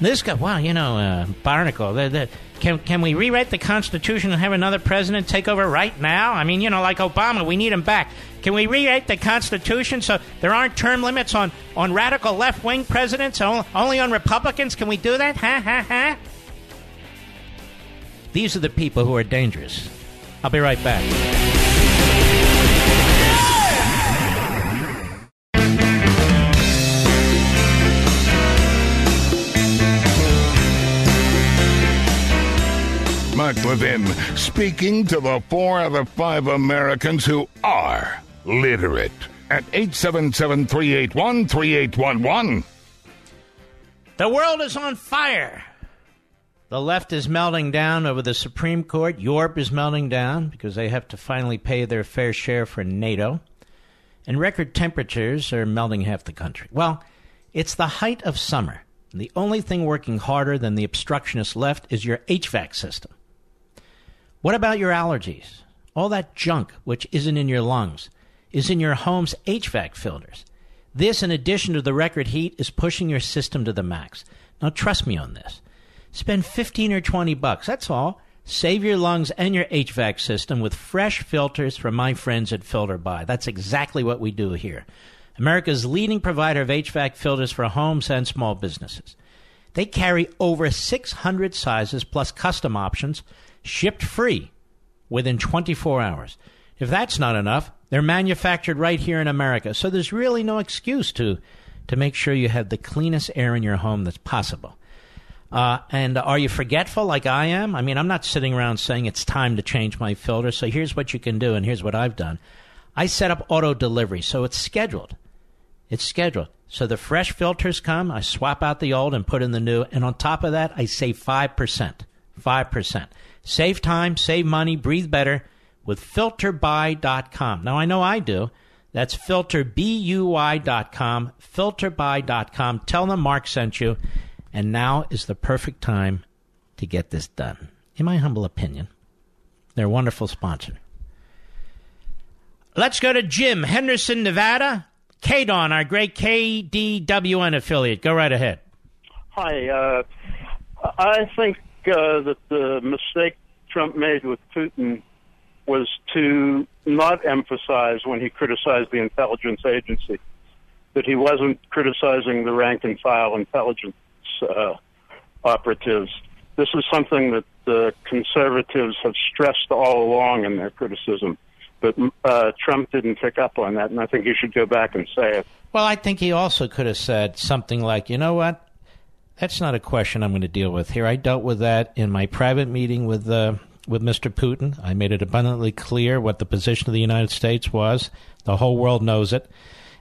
This guy, well, you know, uh, Barnicle, they're, they're, Can, can we rewrite the Constitution and have another president take over right now? I mean, you know, like Obama, we need him back. Can we rewrite the Constitution so there aren't term limits on, on radical left wing presidents, only on Republicans? Can we do that? Ha, ha, ha. These are the people who are dangerous. I'll be right back. Mark Levin, speaking to the four out of five Americans who are literate at 877 381 3811. The world is on fire. The left is melting down over the Supreme Court. Europe is melting down because they have to finally pay their fair share for NATO. And record temperatures are melting half the country. Well, it's the height of summer. The only thing working harder than the obstructionist left is your HVAC system. What about your allergies? All that junk which isn't in your lungs is in your home's HVAC filters. This, in addition to the record heat, is pushing your system to the max. Now, trust me on this. Spend 15 or 20 bucks, that's all. Save your lungs and your HVAC system with fresh filters from my friends at FilterBuy. That's exactly what we do here. America's leading provider of HVAC filters for homes and small businesses. They carry over 600 sizes plus custom options shipped free within 24 hours. If that's not enough, they're manufactured right here in America. So there's really no excuse to to make sure you have the cleanest air in your home that's possible. Uh, and are you forgetful like I am? I mean, I'm not sitting around saying it's time to change my filter. So here's what you can do, and here's what I've done. I set up auto delivery, so it's scheduled. It's scheduled. So the fresh filters come, I swap out the old and put in the new, and on top of that, I save 5%. 5%. Save time, save money, breathe better with filterbuy.com. Now, I know I do. That's filterbuy.com, filterbuy.com. Tell them Mark sent you. And now is the perfect time to get this done. In my humble opinion, they're a wonderful sponsor. Let's go to Jim, Henderson, Nevada. KDON, our great KDWN affiliate. Go right ahead. Hi. Uh, I think uh, that the mistake Trump made with Putin was to not emphasize when he criticized the intelligence agency that he wasn't criticizing the rank and file intelligence uh, operatives. This is something that the conservatives have stressed all along in their criticism. But uh, Trump didn't pick up on that, and I think he should go back and say it. Well, I think he also could have said something like, you know what? That's not a question I'm going to deal with here. I dealt with that in my private meeting with uh, with Mr. Putin. I made it abundantly clear what the position of the United States was. The whole world knows it,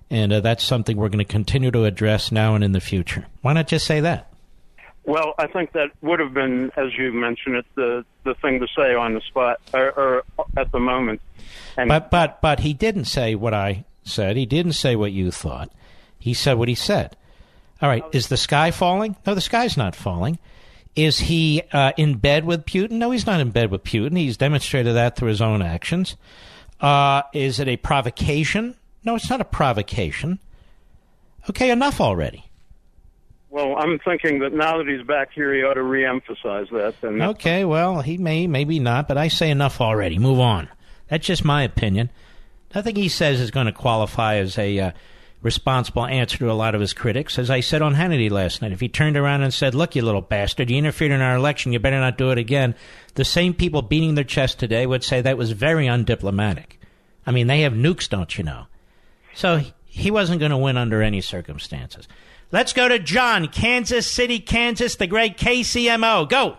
and uh, that's something we're going to continue to address now and in the future. Why not just say that? Well, I think that would have been, as you mentioned it, the the thing to say on the spot or, or at the moment. And but but but he didn't say what I said. He didn't say what you thought. He said what he said. All right. Is the sky falling? No, the sky's not falling. Is he uh, in bed with Putin? No, he's not in bed with Putin. He's demonstrated that through his own actions. Uh, is it a provocation? No, it's not a provocation. Okay, enough already. Well, I'm thinking that now that he's back here, he ought to reemphasize that. And okay, well, he may, maybe not, but I say enough already. Move on. That's just my opinion. Nothing he says is going to qualify as a uh, responsible answer to a lot of his critics. As I said on Hannity last night, if he turned around and said, Look, you little bastard, you interfered in our election, you better not do it again, the same people beating their chest today would say that was very undiplomatic. I mean, they have nukes, don't you know? So he wasn't going to win under any circumstances. Let's go to John, Kansas City, Kansas, the great KCMO. Go.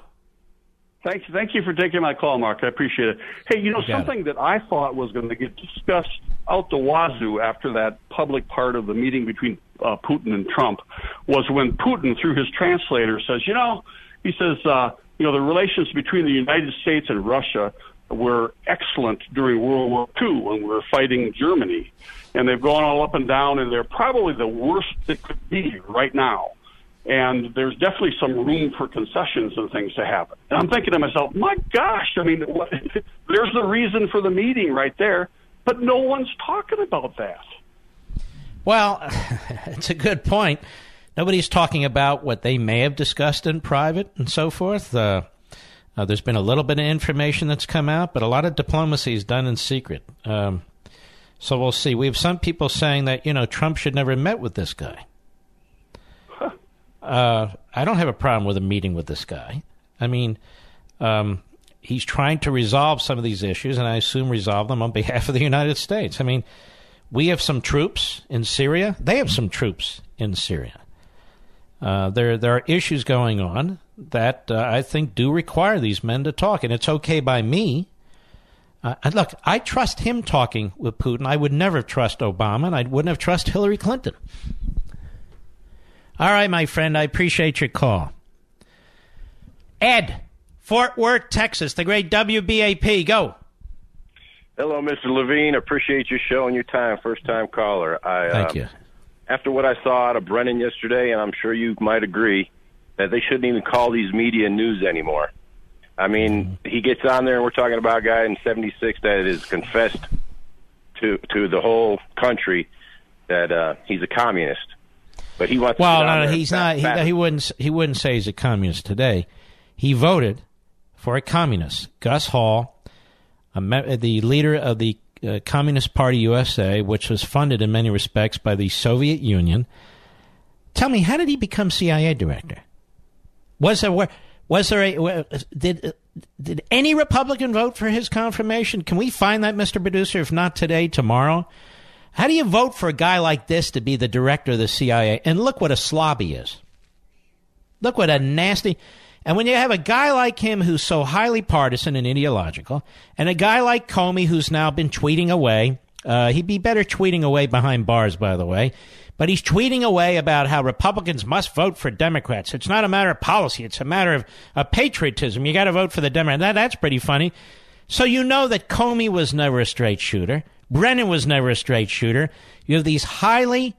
Thank you, thank you for taking my call, Mark. I appreciate it. Hey, you know, you something it. that I thought was going to get discussed out the wazoo after that public part of the meeting between uh, Putin and Trump was when Putin, through his translator, says, you know, he says, uh, you know, the relations between the United States and Russia were excellent during World War II when we were fighting Germany. And they've gone all up and down, and they're probably the worst it could be right now and there's definitely some room for concessions and things to happen. And I'm thinking to myself, my gosh, I mean, what, there's the reason for the meeting right there, but no one's talking about that. Well, it's a good point. Nobody's talking about what they may have discussed in private and so forth. Uh, Uh, there's been a little bit of information that's come out, but a lot of diplomacy is done in secret. Um, so we'll see. We have some people saying that you know Trump should never have met with this guy. Uh, I don't have a problem with a meeting with this guy. I mean, um, he's trying to resolve some of these issues, and I assume resolve them on behalf of the United States. I mean, we have some troops in Syria. They have some troops in Syria. Uh, there, there are issues going on that uh, I think do require these men to talk, and it's okay by me. Uh, and look, I trust him talking with Putin. I would never trust Obama, and I wouldn't have trust Hillary Clinton. All right, my friend, I appreciate your call. Ed, Fort Worth, Texas, the great WBAP. Go. Hello, Mr. Levine. Appreciate your show and your time. First time caller. I, Thank um, you. After what I saw out of Brennan yesterday, and I'm sure you might agree, that they shouldn't even call these media news anymore. I mean, he gets on there, and we're talking about a guy in '76 that is confessed to to the whole country that uh, he's a communist. But he wants well, to no, no, he's not. He, he wouldn't. He wouldn't say he's a communist today. He voted for a communist, Gus Hall, me- the leader of the uh, Communist Party USA, which was funded in many respects by the Soviet Union. Tell me, how did he become CIA director? Was there? Was there a did did any Republican vote for his confirmation? Can we find that, Mr. Producer? If not today, tomorrow. How do you vote for a guy like this to be the director of the CIA? And look what a slob he is. Look what a nasty. And when you have a guy like him who's so highly partisan and ideological, and a guy like Comey who's now been tweeting away, uh, he'd be better tweeting away behind bars, by the way. But he's tweeting away about how Republicans must vote for Democrats. It's not a matter of policy; it's a matter of, of patriotism. You got to vote for the Democrats. That, that's pretty funny. So you know that Comey was never a straight shooter. Brennan was never a straight shooter. You have these highly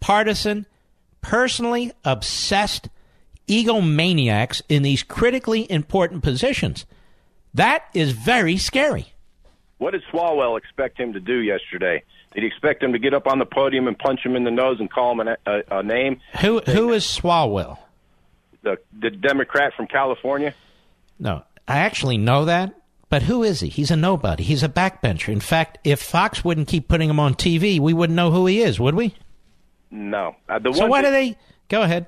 partisan, personally obsessed egomaniacs in these critically important positions. That is very scary. What did Swalwell expect him to do yesterday? Did he expect him to get up on the podium and punch him in the nose and call him a, a, a name? Who who is Swalwell? The the Democrat from California. No, I actually know that. But who is he? He's a nobody. He's a backbencher. In fact, if Fox wouldn't keep putting him on TV, we wouldn't know who he is, would we? No. Uh, So why thing- do they? Go ahead.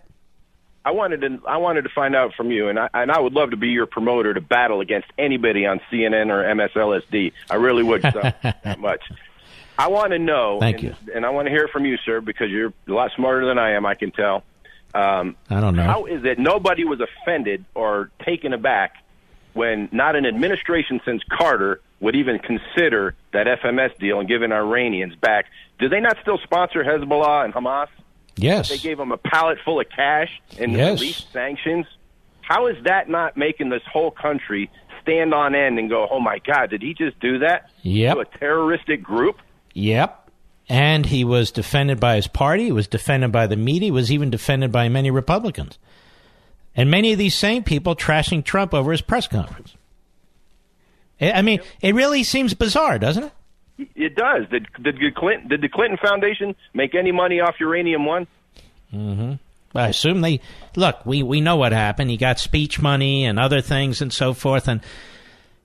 I wanted to I wanted to find out from you, and I and I would love to be your promoter to battle against anybody on CNN or MSLSD. I really would so that much. I want to know. Thank and, you. And I want to hear from you, sir, because you're a lot smarter than I am. I can tell. Um, I don't know. How is it nobody was offended or taken aback when not an administration since Carter would even consider that FMS deal and giving Iranians back? Do they not still sponsor Hezbollah and Hamas? Yes. They gave them a pallet full of cash and Yes. released sanctions. How is that not making this whole country stand on end and go, "Oh my God, did he just do that Yep. to a terroristic group?" Yep. And he was defended by his party. He was defended by the media. He was even defended by many Republicans. And many of these same people trashing Trump over his press conference. I mean, it really seems bizarre, doesn't it? It does. Did did the Clinton did the Clinton Foundation make any money off Uranium One? Mm-hmm. I assume they look. We we know what happened. He got speech money and other things and so forth. And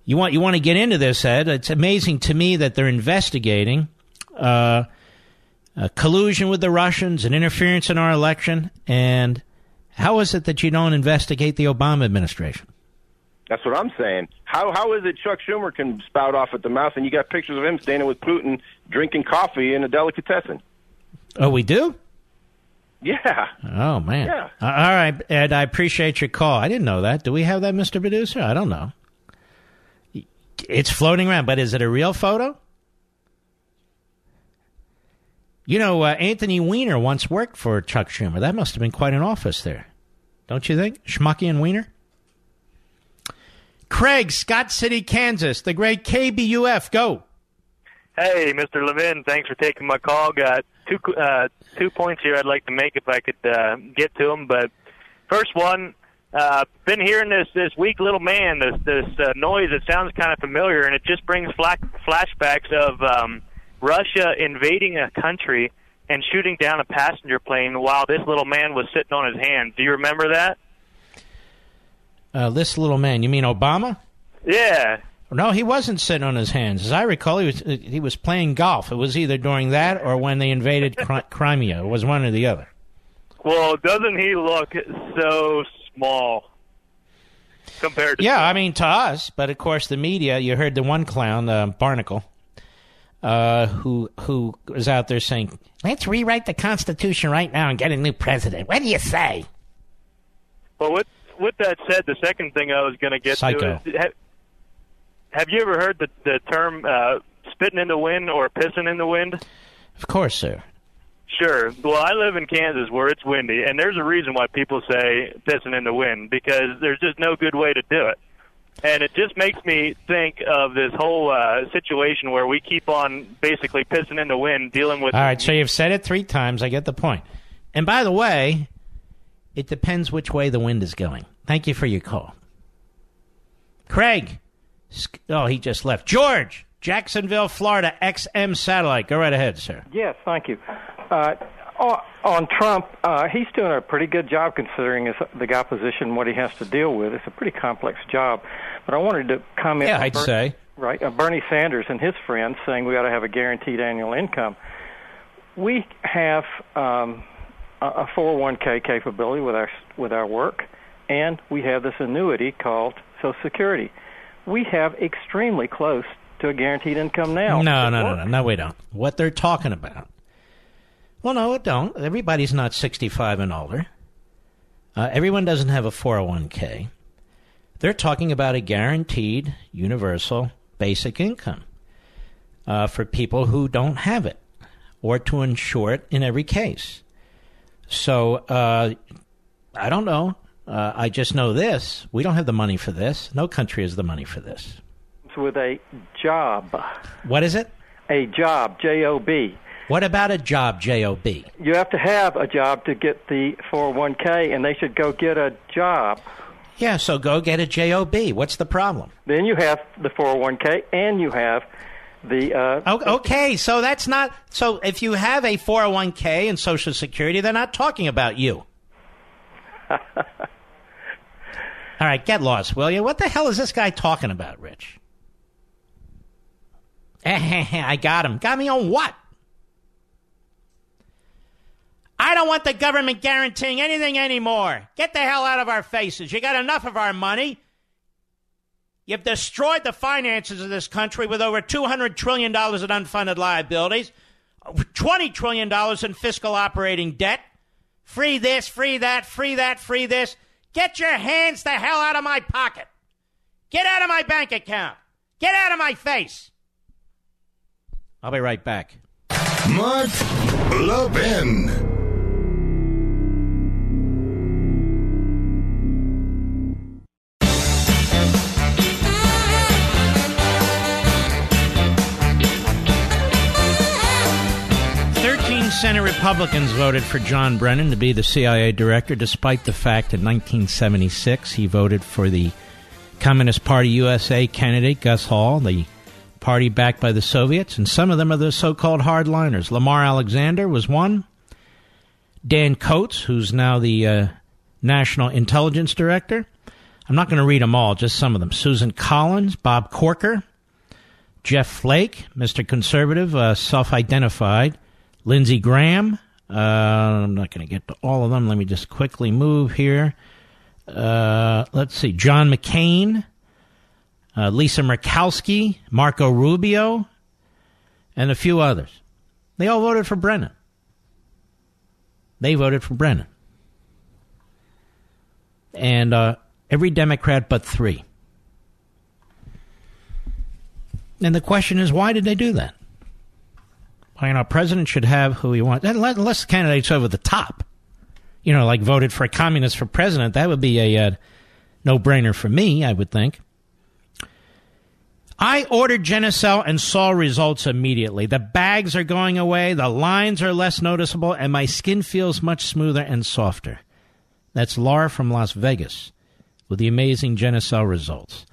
you want you want to get into this, Ed? It's amazing to me that they're investigating uh, collusion with the Russians and interference in our election. And how is it that you don't investigate the Obama administration? That's what I'm saying. How how is it Chuck Schumer can spout off at the mouth and you got pictures of him standing with Putin drinking coffee in a delicatessen? Oh, we do. Yeah. Oh man. Yeah. Uh, all right, Ed. I appreciate your call. I didn't know that. Do we have that, Mister Producer? I don't know. It's floating around, but is it a real photo? You know, uh, Anthony Weiner once worked for Chuck Schumer. That must have been quite an office there, don't you think? Schmucky and Weiner. Craig, Scott City, Kansas, the great KBUF. Go. Hey, Mr. Levin, thanks for taking my call. Got two uh, two points here I'd like to make if I could uh, get to them. But first one, uh, been hearing this this weak little man, this this uh, noise. It sounds kind of familiar, and it just brings flash, flashbacks of um, Russia invading a country and shooting down a passenger plane while this little man was sitting on his hands. Do you remember that? Uh, this little man, you mean Obama? Yeah. No, he wasn't sitting on his hands. As I recall, he was he was playing golf. It was either during that or when they invaded Crimea. It was one or the other. Well, doesn't he look so small compared to? Yeah, I mean to us, but of course the media. You heard the one clown, uh, Barnicle, uh, who who was out there saying, "Let's rewrite the Constitution right now and get a new president." What do you say? But with with that said, the second thing I was going to get Psycho. to is have, have you ever heard the the term uh, "spitting in the wind" or "pissing in the wind"? Of course, sir. Sure. Well, I live in Kansas where it's windy, and there's a reason why people say pissing in the wind because there's just no good way to do it. And it just makes me think of this whole uh, situation where we keep on basically pissing in the wind, dealing with. All right, so you've said it three times. I get the point. And by the way, it depends which way the wind is going. Thank you for your call. Craig. Oh, he just left. George, Jacksonville, Florida, XM satellite. Go right ahead, sir. Yes, thank you. Uh, on- on Trump, uh, he's doing a pretty good job considering his, the opposition, what he has to deal with. It's a pretty complex job. But I wanted to comment. Yeah, I'd Ber- say. Right, uh, Bernie Sanders and his friends saying we ought to have a guaranteed annual income. We have um, a a 401k capability with our with our work, and we have this annuity called Social Security. We have extremely close to a guaranteed income now. No, no, no, no, no, we don't. What they're talking about. Well, no, it don't. Everybody's not 65 and older. Uh, everyone doesn't have a 401k. They're talking about a guaranteed universal basic income uh, for people who don't have it or to insure it in every case. So uh, I don't know. Uh, I just know this. We don't have the money for this. No country has the money for this. with a job. What is it? A job, J O B. What about a job, J O B? You have to have a job to get the 401k, and they should go get a job. Yeah, so go get a job. What's the problem? Then you have the 401k, and you have the. Uh, Okay, so that's not so. If you have a four hundred one k and Social Security, they're not talking about you. All right, get lost, will you? What the hell is this guy talking about, Rich? I got him. Got me on what? I don't want the government guaranteeing anything anymore. Get the hell out of our faces. You got enough of our money. You've destroyed the finances of this country with over $200 trillion in unfunded liabilities, $20 trillion in fiscal operating debt. Free this, free that, free that, free this. Get your hands the hell out of my pocket. Get out of my bank account. Get out of my face. I'll be right back. Mark Levin. Republicans voted for John Brennan to be the CIA director, despite the fact that in 1976 he voted for the Communist Party USA candidate Gus Hall, the party backed by the Soviets, and some of them are the so-called hardliners. Lamar Alexander was one. Dan Coats, who's now the uh, National Intelligence Director. I'm not going to read them all, just some of them. Susan Collins, Bob Corker, Jeff Flake, Mr. Conservative, uh, self identified, Lindsey Graham. Uh, I'm not going to get to all of them. Let me just quickly move here. Uh, let's see. John McCain, uh, Lisa Murkowski, Marco Rubio, and a few others. They all voted for Brennan. They voted for Brennan. And uh, every Democrat but three. And the question is, why did they do that? You know, a president should have who he wants, unless the candidate's over the top. You know, like voted for a communist for president. That would be a uh, no-brainer for me, I would think. I ordered Genucel and saw results immediately. The bags are going away, the lines are less noticeable, and my skin feels much smoother and softer. That's Laura from Las Vegas with the amazing Genucel results.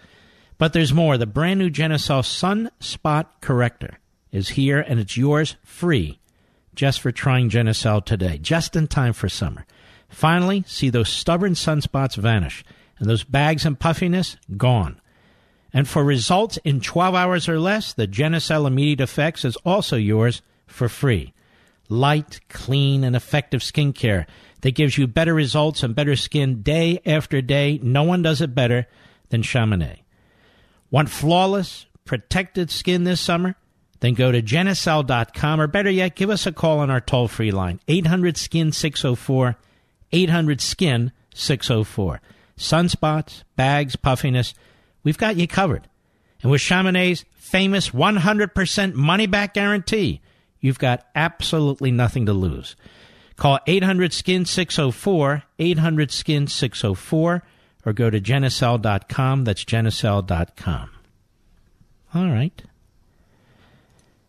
But there's more. The brand new Genucel Sunspot Corrector is here, and it's yours free just for trying Genucel today, just in time for summer. Finally, see those stubborn sunspots vanish. And those bags and puffiness, gone. And for results in 12 hours or less, the Genucel Immediate Effects is also yours for free. Light, clean, and effective skincare that gives you better results and better skin day after day. No one does it better than Chamonix. Want flawless, protected skin this summer? Then go to Genucel.com or better yet, give us a call on our toll free line 800 Skin 604 800 Skin 604. Sunspots, bags, puffiness We've got you covered. And with Chamonix's famous 100% money back guarantee, you've got absolutely nothing to lose. Call 800 Skin 604, 800 Skin 604, or go to Genucel.com. That's Genucel.com. All right.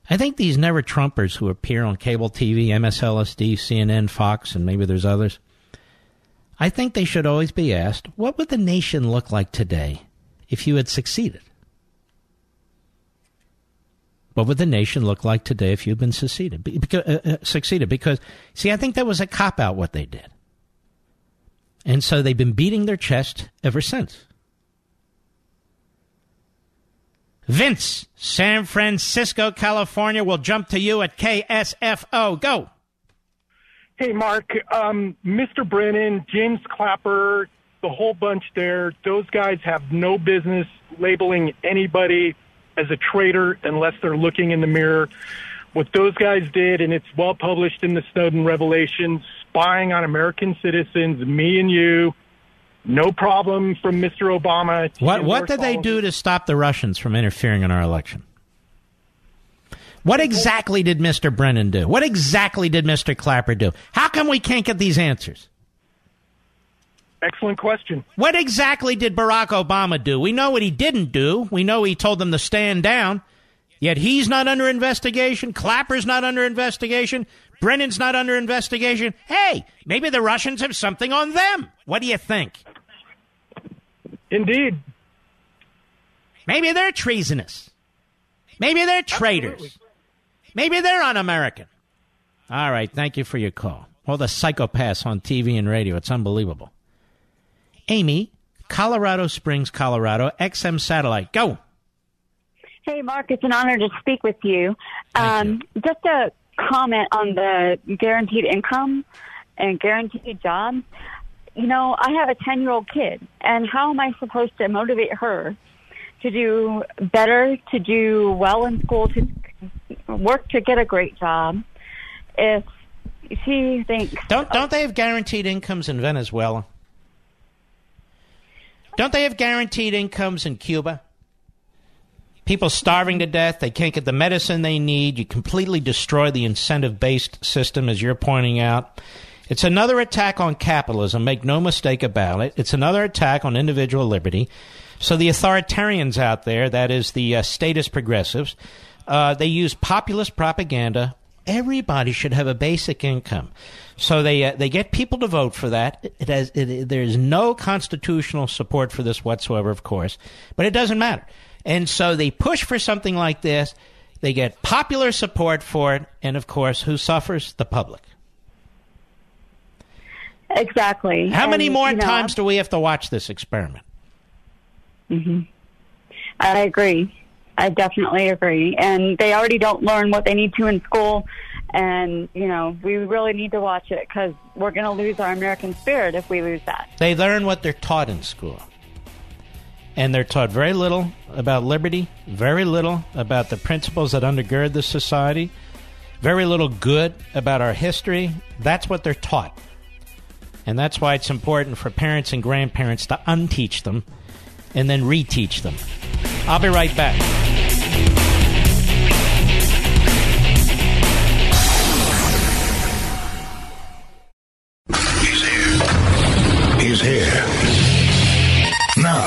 I think these never Trumpers who appear on cable TV, MSLSD, CNN, Fox, and maybe there's others, I think they should always be asked what would the nation look like today if you had succeeded? What would the nation look like today if you'd been succeeded? Because, uh, uh, succeeded? Because, see, I think that was a cop out what they did. And so they've been beating their chest ever since. Vince, San Francisco, California, will jump to you at KSFO. Go. Hey, Mark. Um, Mr. Brennan, James Clapper, the whole bunch there. Those guys have no business labeling anybody as a traitor unless they're looking in the mirror. What those guys did, and it's well published in the Snowden revelations, spying on American citizens, me and you, no problem from Mr. Obama. What what did they do to stop the Russians from interfering in our election? What exactly did Mr. Brennan do? What exactly did Mr. Clapper do? How come we can't get these answers? Excellent question. What exactly did Barack Obama do? We know what he didn't do. We know he told them to stand down. Yet he's not under investigation. Clapper's not under investigation. Brennan's not under investigation. Hey, maybe the Russians have something on them. What do you think? Indeed. Maybe they're treasonous. Maybe they're traitors. Absolutely. Maybe they're un American. All right. Thank you for your call. All the psychopaths on TV and radio. It's unbelievable. Amy, Colorado Springs, Colorado, XM Satellite. Go. Hey, Mark, it's an honor to speak with you. Um, you. Just a comment on the guaranteed income and guaranteed jobs. You know, I have a 10 year old kid, and how am I supposed to motivate her to do better, to do well in school, to work to get a great job if she thinks. Don't, don't they have guaranteed incomes in Venezuela? Don't they have guaranteed incomes in Cuba? People starving to death, they can't get the medicine they need. You completely destroy the incentive based system, as you're pointing out. It's another attack on capitalism, make no mistake about it. It's another attack on individual liberty. So the authoritarians out there, that is the uh, statist progressives, uh, they use populist propaganda. Everybody should have a basic income. So they uh, they get people to vote for that. It has it, there's no constitutional support for this whatsoever, of course, but it doesn't matter. And so they push for something like this. They get popular support for it, and of course, who suffers? The public. Exactly. How and, many more you know, times do we have to watch this experiment? hmm I agree. I definitely agree. And they already don't learn what they need to in school and, you know, we really need to watch it because we're going to lose our American spirit if we lose that. They learn what they're taught in school. And they're taught very little about liberty, very little about the principles that undergird this society, very little good about our history. That's what they're taught. And that's why it's important for parents and grandparents to unteach them and then reteach them. I'll be right back. is here. Now,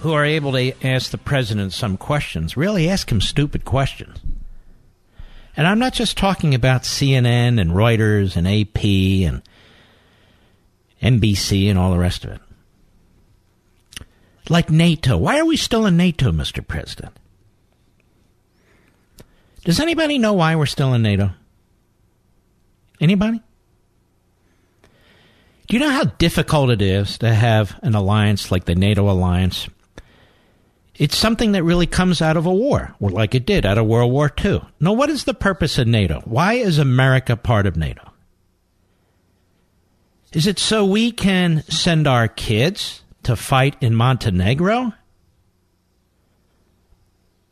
who are able to ask the president some questions really ask him stupid questions. And I'm not just talking about CNN and Reuters and AP and NBC and all the rest of it. Like NATO. Why are we still in NATO, Mr. President? Does anybody know why we're still in NATO? Anybody? Do you know how difficult it is to have an alliance like the NATO alliance? It's something that really comes out of a war, or like it did out of World War II. Now, what is the purpose of NATO? Why is America part of NATO? Is it so we can send our kids to fight in Montenegro?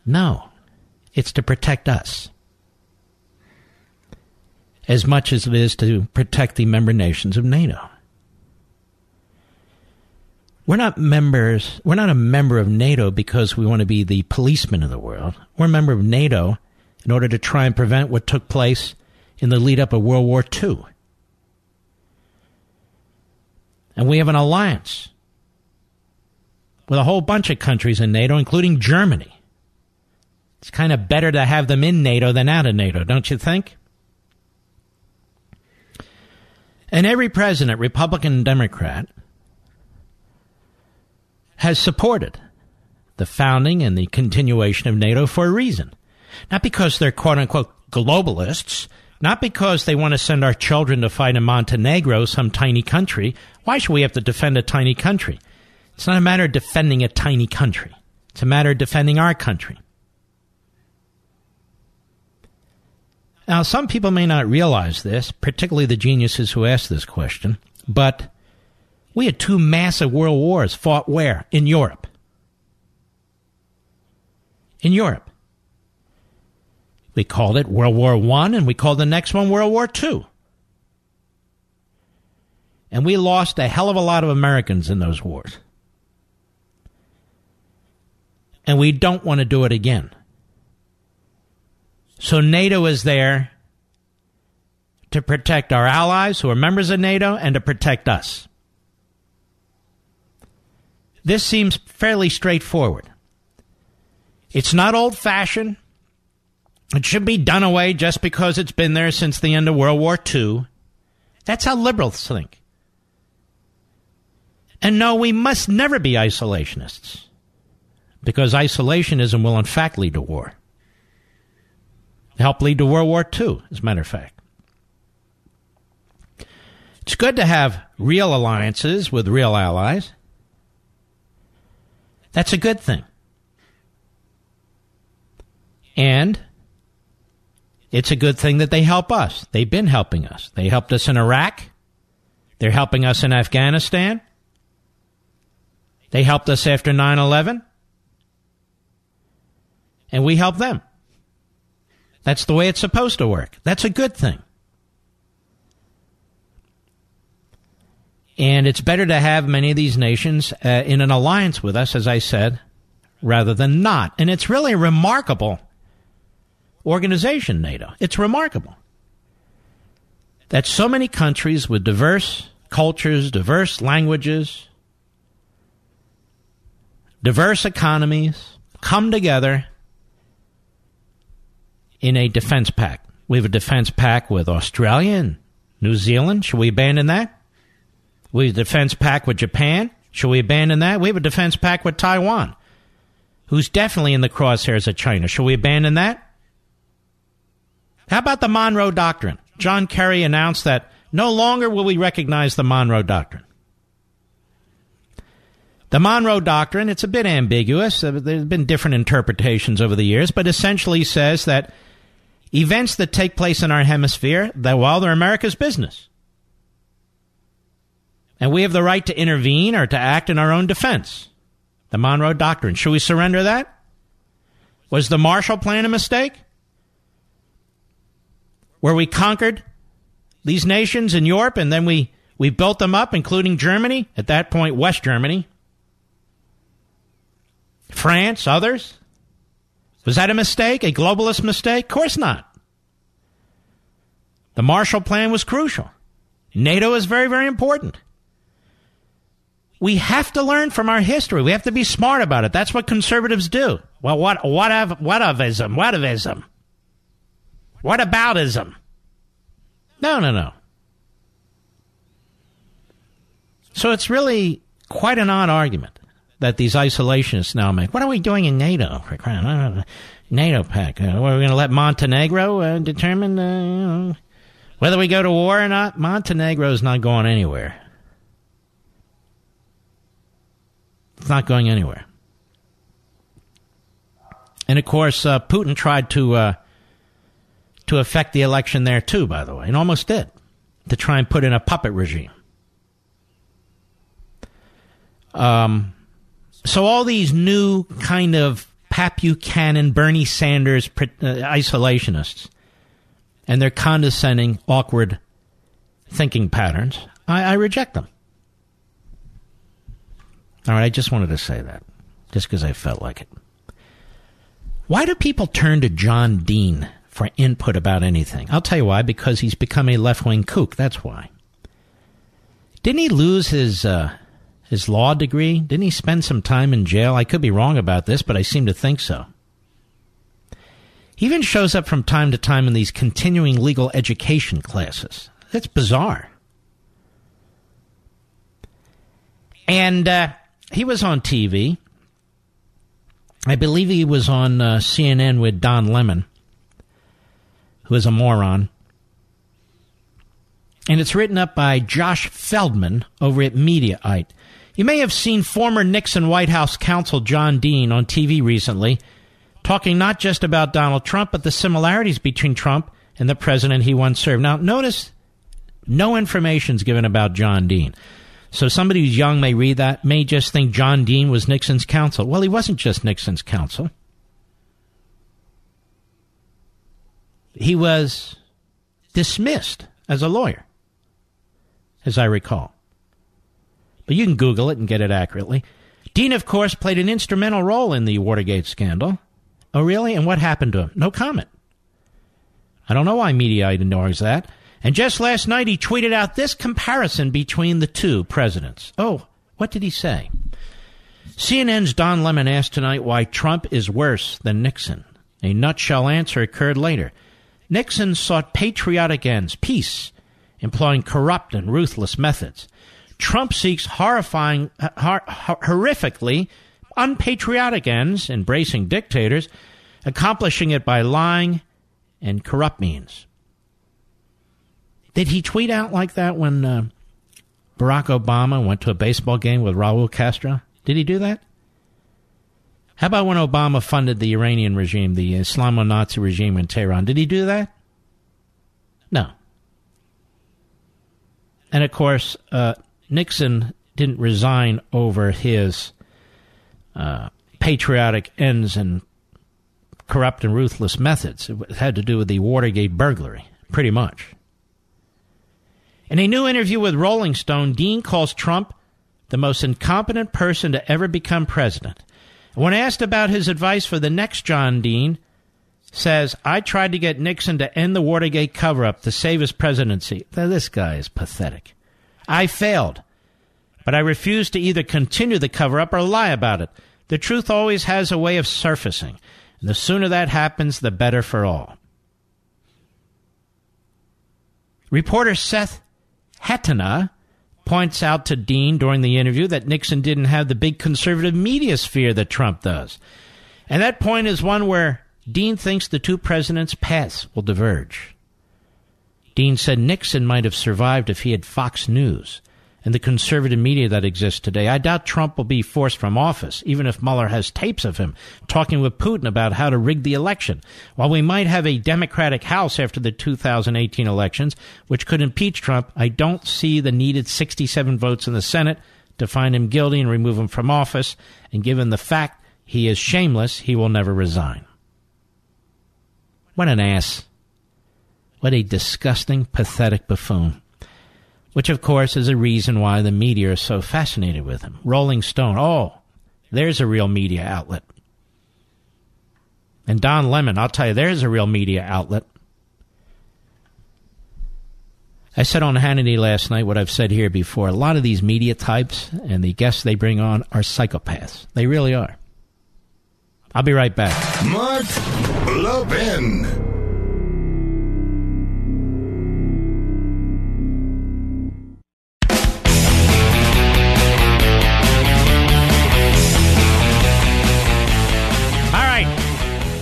No, it's to protect us as much as it is to protect the member nations of NATO. We're not members, we're not a member of NATO because we want to be the policeman of the world. We're a member of NATO in order to try and prevent what took place in the lead up of World War II. And we have an alliance with a whole bunch of countries in NATO, including Germany. It's kind of better to have them in NATO than out of NATO, don't you think? And every president, Republican and Democrat, has supported the founding and the continuation of NATO for a reason. Not because they're quote unquote globalists, not because they want to send our children to fight in Montenegro, some tiny country. Why should we have to defend a tiny country? It's not a matter of defending a tiny country. It's a matter of defending our country. Now, some people may not realize this, particularly the geniuses who ask this question, but we had two massive world wars fought where? In Europe. In Europe. We called it World War One, and we called the next one World War Two. And we lost a hell of a lot of Americans in those wars. And we don't want to do it again. So NATO is there to protect our allies who are members of NATO and to protect us. This seems fairly straightforward. It's not old fashioned. It should be done away just because it's been there since the end of World War II. That's how liberals think. And no, we must never be isolationists because isolationism will in fact lead to war. Help lead to World War II, as a matter of fact. It's good to have real alliances with real allies. That's a good thing. And it's a good thing that they help us. They've been helping us. They helped us in Iraq. They're helping us in Afghanistan. They helped us after 9 11. And we help them. That's the way it's supposed to work. That's a good thing. And it's better to have many of these nations uh, in an alliance with us, as I said, rather than not. And it's really a remarkable organization, NATO. It's remarkable that so many countries with diverse cultures, diverse languages, diverse economies come together in a defense pact. We have a defense pact with Australia and New Zealand. Should we abandon that? We have a defense pact with Japan. Should we abandon that? We have a defense pact with Taiwan, who's definitely in the crosshairs of China. Should we abandon that? How about the Monroe Doctrine? John Kerry announced that no longer will we recognize the Monroe Doctrine. The Monroe Doctrine, it's a bit ambiguous. Uh, there's been different interpretations over the years, but essentially says that events that take place in our hemisphere, that while they're America's business, and we have the right to intervene or to act in our own defense. The Monroe Doctrine. Should we surrender that? Was the Marshall Plan a mistake? Where we conquered these nations in Europe and then we, we built them up, including Germany, at that point, West Germany, France, others? Was that a mistake? A globalist mistake? Of course not. The Marshall Plan was crucial. NATO is very, very important. We have to learn from our history. We have to be smart about it. That's what conservatives do. Well, what what of what ofism? What ofism? What aboutism? No, no, no. So it's really quite an odd argument that these isolationists now make. What are we doing in NATO? For crying NATO pact. Uh, are we going to let Montenegro uh, determine uh, you know, whether we go to war or not? Montenegro is not going anywhere. It's not going anywhere. And of course, uh, Putin tried to uh, to affect the election there too. By the way, and almost did to try and put in a puppet regime. Um, so all these new kind of Pat Buchanan, Bernie Sanders uh, isolationists, and their condescending, awkward thinking patterns, I, I reject them. All right, I just wanted to say that, just because I felt like it. Why do people turn to John Dean for input about anything? I'll tell you why. Because he's become a left wing kook. That's why. Didn't he lose his uh, his law degree? Didn't he spend some time in jail? I could be wrong about this, but I seem to think so. He even shows up from time to time in these continuing legal education classes. That's bizarre. And uh, he was on TV. I believe he was on uh, CNN with Don Lemon, who is a moron. And it's written up by Josh Feldman over at Mediaite. You may have seen former Nixon White House counsel John Dean on TV recently talking not just about Donald Trump, but the similarities between Trump and the president he once served. Now, notice no information is given about John Dean. So somebody who's young may read that, may just think John Dean was Nixon's counsel. Well, he wasn't just Nixon's counsel. He was dismissed as a lawyer, as I recall but you can Google it and get it accurately. Dean, of course, played an instrumental role in the Watergate scandal. Oh, really? And what happened to him? No comment. I don't know why media ignores that. And just last night, he tweeted out this comparison between the two presidents. Oh, what did he say? CNN's Don Lemon asked tonight why Trump is worse than Nixon. A nutshell answer occurred later. Nixon sought patriotic ends, peace, employing corrupt and ruthless methods. Trump seeks horrifying, hor- horrifically unpatriotic ends, embracing dictators, accomplishing it by lying and corrupt means. Did he tweet out like that when uh, Barack Obama went to a baseball game with Raul Castro? Did he do that? How about when Obama funded the Iranian regime, the Islamo Nazi regime in Tehran? Did he do that? No. And of course, uh, Nixon didn't resign over his uh, patriotic ends and corrupt and ruthless methods. It had to do with the Watergate burglary, pretty much. In a new interview with Rolling Stone, Dean calls Trump the most incompetent person to ever become president. When asked about his advice for the next John Dean, says, I tried to get Nixon to end the Watergate cover up to save his presidency. Now, this guy is pathetic. I failed. But I refused to either continue the cover up or lie about it. The truth always has a way of surfacing. And the sooner that happens, the better for all. Reporter Seth Hettena points out to Dean during the interview that Nixon didn't have the big conservative media sphere that Trump does. And that point is one where Dean thinks the two presidents' paths will diverge. Dean said Nixon might have survived if he had Fox News and the conservative media that exists today. I doubt Trump will be forced from office, even if Mueller has tapes of him talking with Putin about how to rig the election. While we might have a Democratic House after the 2018 elections, which could impeach Trump, I don't see the needed 67 votes in the Senate to find him guilty and remove him from office. And given the fact he is shameless, he will never resign. What an ass. What a disgusting, pathetic buffoon. Which, of course, is a reason why the media are so fascinated with him. Rolling Stone, oh, there's a real media outlet. And Don Lemon, I'll tell you, there's a real media outlet. I said on Hannity last night what I've said here before. A lot of these media types and the guests they bring on are psychopaths. They really are. I'll be right back. Mark Levin.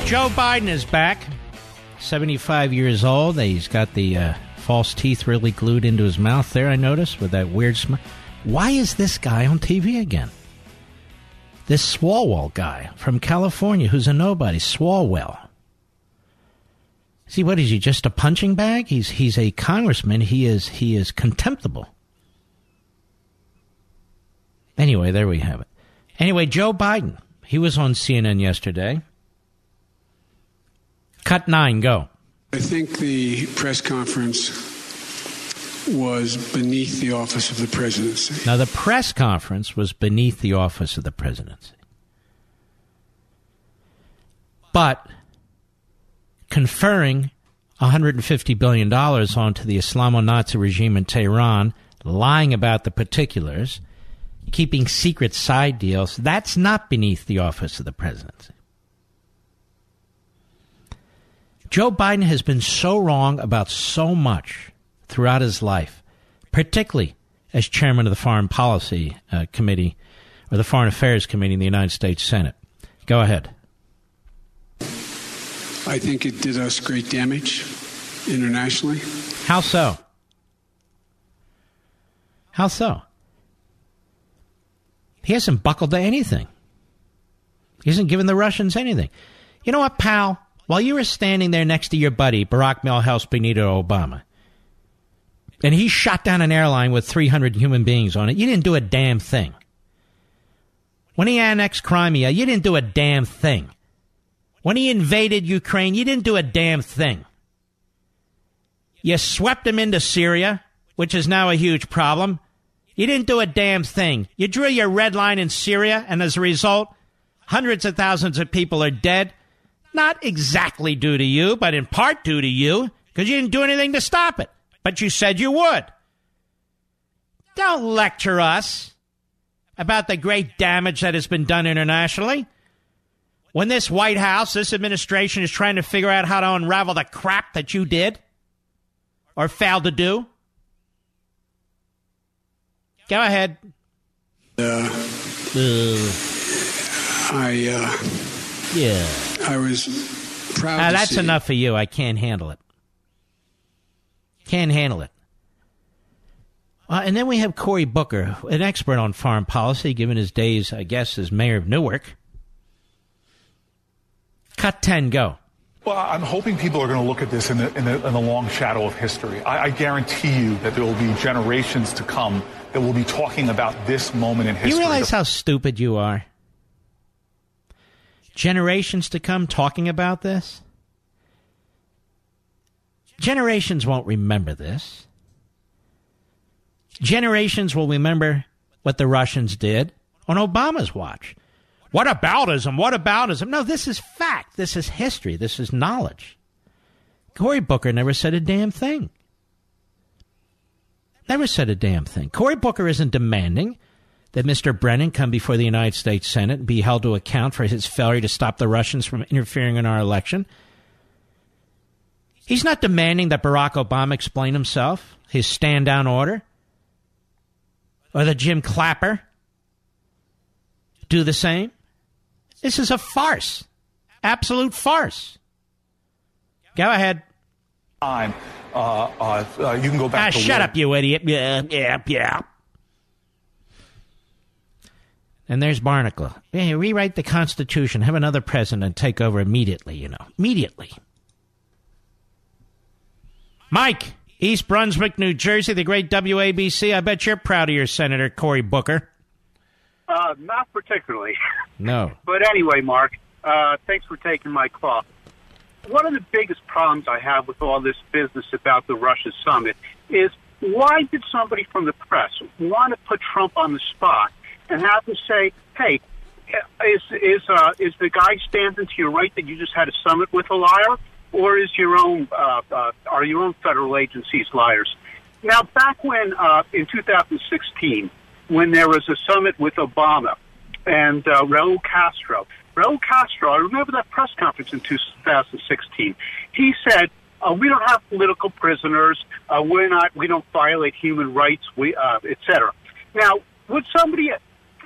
Joe Biden is back. 75 years old. He's got the uh, false teeth really glued into his mouth there, I noticed, with that weird smile. Why is this guy on TV again? This Swalwell guy from California who's a nobody, Swalwell. See, what is he? Just a punching bag? He's he's a congressman. He is he is contemptible. Anyway, there we have it. Anyway, Joe Biden. He was on CNN yesterday. Cut nine, go. I think the press conference was beneath the office of the presidency. Now, the press conference was beneath the office of the presidency. But conferring $150 billion onto the Islamo Nazi regime in Tehran, lying about the particulars, keeping secret side deals, that's not beneath the office of the presidency. Joe Biden has been so wrong about so much throughout his life, particularly as chairman of the Foreign Policy uh, Committee or the Foreign Affairs Committee in the United States Senate. Go ahead. I think it did us great damage internationally. How so? How so? He hasn't buckled to anything. He hasn't given the Russians anything. You know what, pal? While you were standing there next to your buddy, Barack Milhouse Benito Obama, and he shot down an airline with 300 human beings on it, you didn't do a damn thing. When he annexed Crimea, you didn't do a damn thing. When he invaded Ukraine, you didn't do a damn thing. You swept him into Syria, which is now a huge problem. You didn't do a damn thing. You drew your red line in Syria, and as a result, hundreds of thousands of people are dead. Not exactly due to you, but in part due to you, because you didn't do anything to stop it. But you said you would. Don't lecture us about the great damage that has been done internationally. When this White House, this administration is trying to figure out how to unravel the crap that you did or failed to do. Go ahead. Uh, I, uh, yeah. I was proud to that's see enough for you. I can't handle it. Can't handle it. Uh, and then we have Cory Booker, an expert on foreign policy, given his days, I guess, as mayor of Newark. Cut 10, go. Well, I'm hoping people are going to look at this in the, in the, in the long shadow of history. I, I guarantee you that there will be generations to come that will be talking about this moment in history. You realize how stupid you are? Generations to come talking about this? Generations won't remember this. Generations will remember what the Russians did on Obama's watch. What aboutism? What aboutism? No, this is fact. This is history. This is knowledge. Cory Booker never said a damn thing. Never said a damn thing. Cory Booker isn't demanding that Mr. Brennan come before the United States Senate and be held to account for his failure to stop the Russians from interfering in our election. He's not demanding that Barack Obama explain himself, his stand down order, or that Jim Clapper do the same. This is a farce. Absolute farce. Go ahead. time. Uh, uh, uh, you can go back Ah, to shut up, you idiot. Yeah, yeah, yeah. And there's Barnicle. Yeah, rewrite the Constitution. Have another president take over immediately, you know. Immediately. Mike, East Brunswick, New Jersey, the great WABC. I bet you're proud of your Senator Cory Booker. Uh, not particularly. No. But anyway, Mark, uh, thanks for taking my call. One of the biggest problems I have with all this business about the Russia summit is why did somebody from the press want to put Trump on the spot and have to say, "Hey, is is uh, is the guy standing to your right that you just had a summit with a liar, or is your own uh, uh, are your own federal agencies liars?" Now, back when uh, in 2016, when there was a summit with Obama and uh, Raul Castro, Raul Castro, I remember that press conference in 2016. He said, uh, "We don't have political prisoners. Uh, we're not. We don't violate human rights. We, uh, etc." Now, would somebody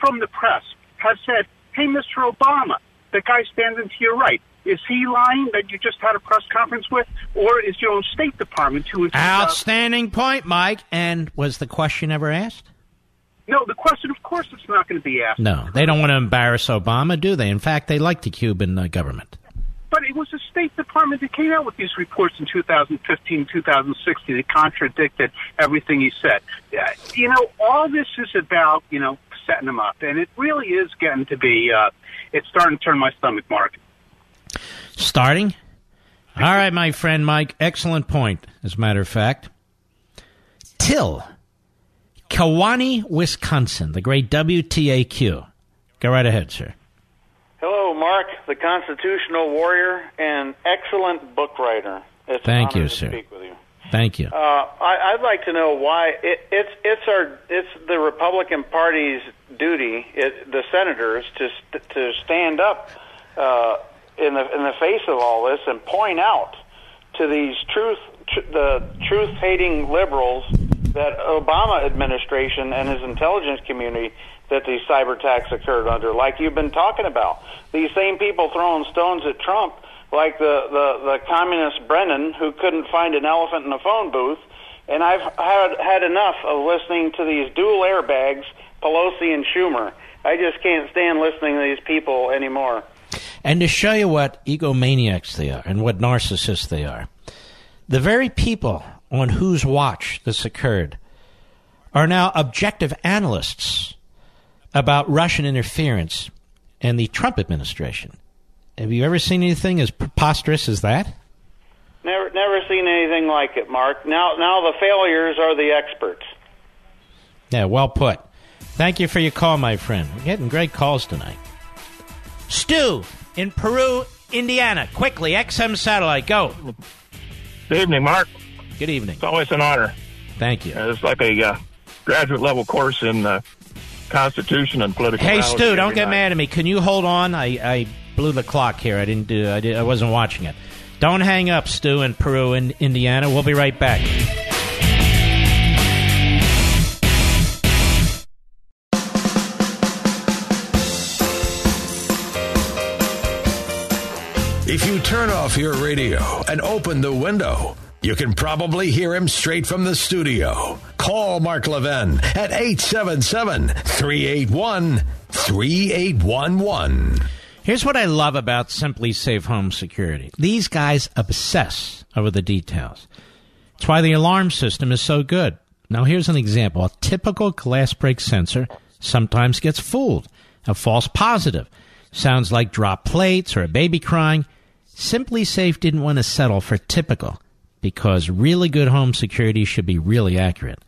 from the press have said, "Hey, Mr. Obama, the guy standing to your right, is he lying that you just had a press conference with, or is your own State Department who is Outstanding point, Mike. And was the question ever asked? No, the question, of course, it's not going to be asked. No, they don't want to embarrass Obama, do they? In fact, they like the Cuban uh, government. But it was the State Department that came out with these reports in 2015, 2016 that contradicted everything he said. Uh, you know, all this is about, you know, setting them up. And it really is getting to be, uh, it's starting to turn my stomach, Mark. Starting? All right, my friend Mike. Excellent point, as a matter of fact. Till, Kewaunee, Wisconsin, the great WTAQ. Go right ahead, sir. Hello, Mark, the constitutional warrior and excellent book writer. It's Thank an honor you, to sir. Speak with you. Thank you. Uh, I, I'd like to know why it, it's it's our it's the Republican Party's duty, it, the senators, to to stand up uh, in the in the face of all this and point out to these truth tr- the truth hating liberals that Obama administration and his intelligence community that these cyber attacks occurred under, like you've been talking about. These same people throwing stones at Trump, like the, the, the communist Brennan, who couldn't find an elephant in a phone booth. And I've had, had enough of listening to these dual airbags, Pelosi and Schumer. I just can't stand listening to these people anymore. And to show you what egomaniacs they are and what narcissists they are, the very people on whose watch this occurred are now objective analysts about Russian interference and the Trump administration. Have you ever seen anything as preposterous as that? Never, never seen anything like it, Mark. Now, now the failures are the experts. Yeah, well put. Thank you for your call, my friend. We're getting great calls tonight. Stu in Peru, Indiana. Quickly, XM Satellite, go. Good evening, Mark. Good evening. It's always an honor. Thank you. Uh, it's like a uh, graduate level course in uh, Constitution and political. Hey, Stu, don't every get night. mad at me. Can you hold on? I, I blew the clock here. I didn't do. I, did, I wasn't watching it. Don't hang up, Stu in Peru, in Indiana. We'll be right back. If you turn off your radio and open the window, you can probably hear him straight from the studio. Call Mark Levin at 877 381 3811. Here's what I love about SimpliSafe Home Security. These guys obsess over the details. It's why the alarm system is so good. Now, here's an example. A typical glass break sensor sometimes gets fooled. A false positive. Sounds like drop plates or a baby crying. SimpliSafe didn't want to settle for typical because really good home security should be really accurate.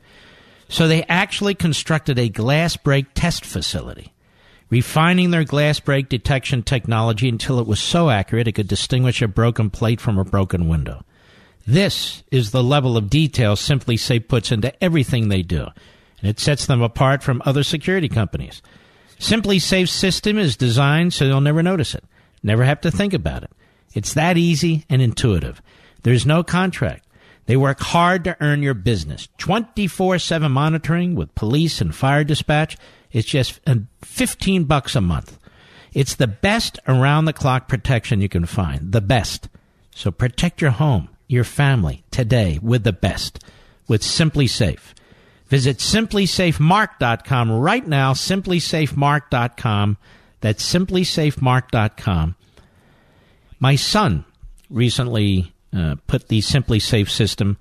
So they actually constructed a glass break test facility, refining their glass break detection technology until it was so accurate it could distinguish a broken plate from a broken window. This is the level of detail SimpliSafe puts into everything they do, and it sets them apart from other security companies. SimpliSafe's system is designed so you'll never notice it, never have to think about it. It's that easy and intuitive. There's no contract. They work hard to earn your business. 24 7 monitoring with police and fire dispatch. It's just uh, 15 bucks a month. It's the best around the clock protection you can find. The best. So protect your home, your family today with the best with SimpliSafe. Visit simplisafemark.com right now, simplisafemark.com. That's simplisafemark.com. My son recently uh, put the SimpliSafe system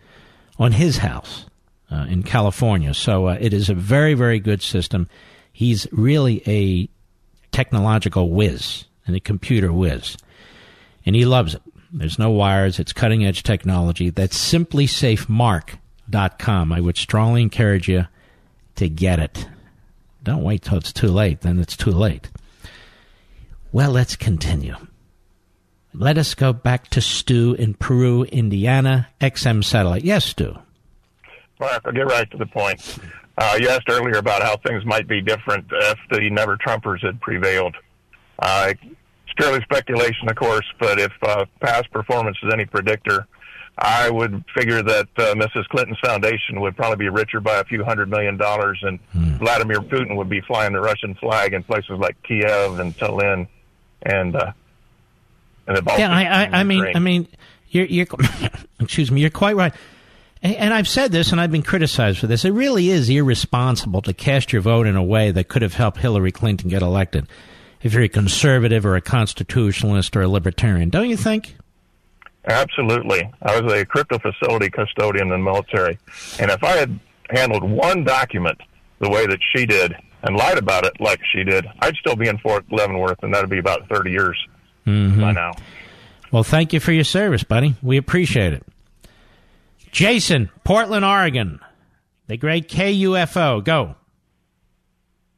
on his house uh, in California. So uh, it is a very, very good system. He's really a technological whiz and a computer whiz, and he loves it. There's no wires. It's cutting edge technology. That's simplisafemark.com. I would strongly encourage you to get it. Don't wait till it's too late. Then it's too late. Well, let's continue. Let us go back to Stu in Peru, Indiana, XM Satellite. Yes, Stu. Mark, I'll get right to the point. Uh, you asked earlier about how things might be different if the Never Trumpers had prevailed. Uh, it's purely speculation, of course, but if uh, past performance is any predictor, I would figure that uh, Mrs. Clinton's foundation would probably be richer by a few hundred million dollars, and Hmm. Vladimir Putin would be flying the Russian flag in places like Kiev and Tallinn, and uh, and the Yeah, I, I, I mean. I mean, you're, you're excuse me, you're quite right. And, and I've said this, and I've been criticized for this. It really is irresponsible to cast your vote in a way that could have helped Hillary Clinton get elected. If you're a conservative or a constitutionalist or a libertarian, don't you think? Absolutely. I was a crypto facility custodian in the military. And if I had handled one document the way that she did and lied about it like she did, I'd still be in Fort Leavenworth, and that'd be about 30 years Mm-hmm. by now. Well, thank you for your service, buddy. We appreciate it. Jason, Portland, Oregon, the great KUFO. Go.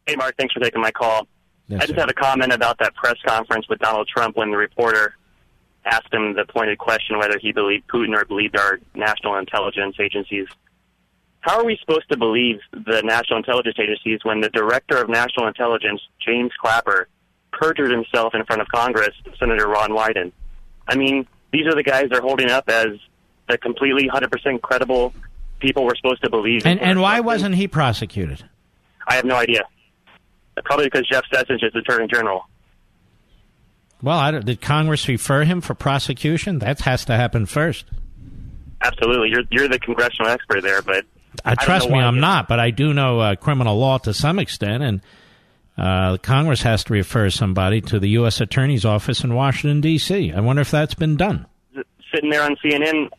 Hey, Mark, thanks for taking my call. Yes, I just sir. have a comment about that press conference with Donald Trump when the reporter asked him the pointed question whether he believed Putin or believed our national intelligence agencies. How are we supposed to believe the national intelligence agencies when the director of national intelligence, James Clapper, perjured himself in front of Congress, Senator Ron Wyden? I mean, these are the guys they're holding up as the completely 100% credible people we're supposed to believe. And and why wasn't he prosecuted? I have no idea. Probably because Jeff Sessions is Attorney General. Well, I don't, did Congress refer him for prosecution? That has to happen first. Absolutely, you're you're the congressional expert there, but Uh, trust me, I'm not, but I do know uh, criminal law to some extent, and uh, Congress has to refer somebody to the U.S. Attorney's Office in Washington, D.C. I wonder if that's been done. sitting there on CNN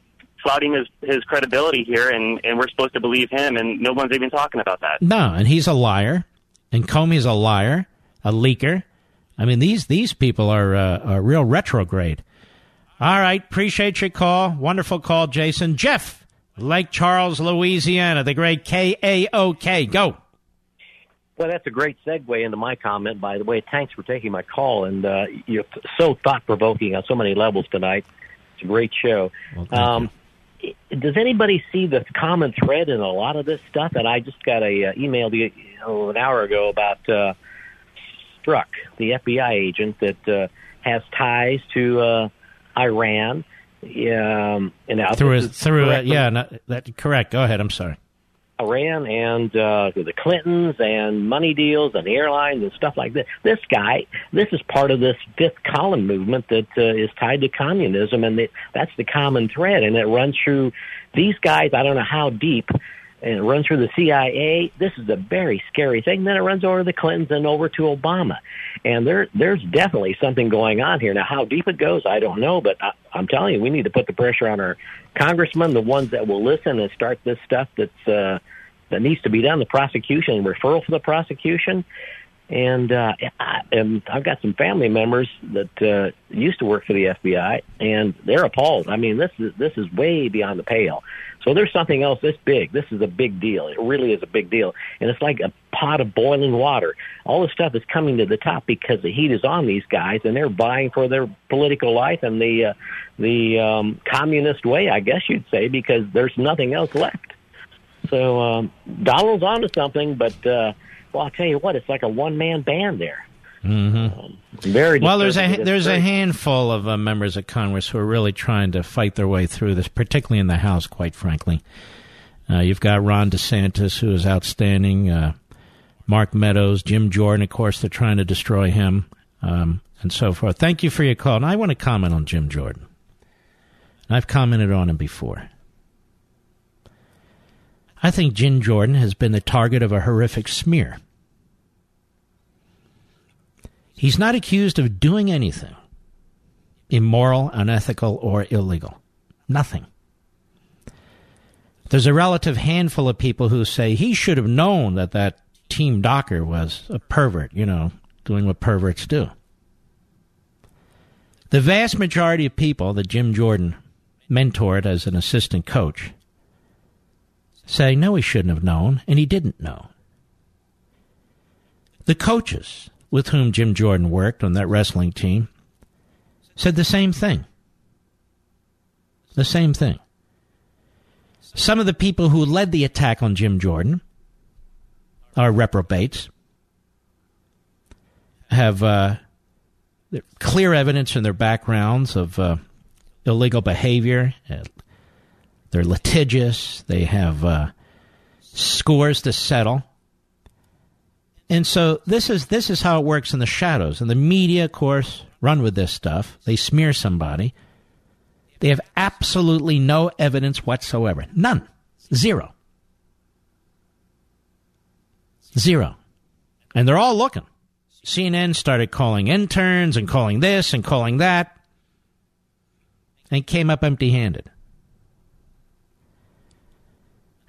flouting his his credibility here, and and we're supposed to believe him, and no one's even talking about that. No, and he's a liar, and Comey's a liar, a leaker. I mean, these these people are uh, are real retrograde. All right, appreciate your call. Wonderful call, Jason. Jeff, Lake Charles, Louisiana, the great KAOK. Go. Well, that's a great segue into my comment. By the way, thanks for taking my call, and uh, you're so thought provoking on so many levels tonight. It's a great show. um, i- does anybody see the common thread in a lot of this stuff? And I just got a uh, email the, you know, an hour ago about uh, Strzok, the FBI agent that uh, has ties to uh, Iran. Um, and through this a, through a, yeah, no, that correct. Go ahead. I'm sorry. Iran and uh, the Clintons and money deals and airlines and stuff like that. This guy, this is part of this fifth column movement that uh, is tied to communism, and that that's the common thread, and it runs through these guys. I don't know how deep. And it runs through the CIA. This is a very scary thing. Then it runs over to the Clintons and over to Obama. And there, there's definitely something going on here. Now, how deep it goes, I don't know. But I, I'm telling you, we need to put the pressure on our congressmen, the ones that will listen and start this stuff that's uh, that needs to be done. The prosecution, referral for the prosecution, and uh, I, I've got some family members that uh, used to work for the FBI, and they're appalled. I mean, this is this is way beyond the pale. So there's something else this big. This is a big deal. It really is a big deal, and it's like a pot of boiling water. All this stuff is coming to the top because the heat is on these guys, and they're vying for their political life and the uh, the um, communist way, I guess you'd say, because there's nothing else left. So um, Donald's onto something, but uh, well, I'll tell you what, it's like a one man band there. Mm-hmm. Very well. There's a there's a handful of uh, members of Congress who are really trying to fight their way through this, particularly in the House. Quite frankly, uh, you've got Ron DeSantis, who is outstanding. Uh, Mark Meadows, Jim Jordan, of course, they're trying to destroy him, um, and so forth. Thank you for your call. And I want to comment on Jim Jordan. I've commented on him before. I think Jim Jordan has been the target of a horrific smear. He's not accused of doing anything immoral, unethical, or illegal. Nothing. There's a relative handful of people who say he should have known that that Team Docker was a pervert, you know, doing what perverts do. The vast majority of people that Jim Jordan mentored as an assistant coach say, no, he shouldn't have known, and he didn't know. The coaches with whom Jim Jordan worked on that wrestling team said the same thing. The same thing. Some of the people who led the attack on Jim Jordan are reprobates, have uh, clear evidence in their backgrounds of uh, illegal behavior. They're litigious. They have uh, scores to settle. And so this is this is how it works in the shadows. And the media, of course, run with this stuff. They smear somebody. They have absolutely no evidence whatsoever. None. Zero. Zero. And they're all looking. CNN started calling interns and calling this and calling that and came up empty handed.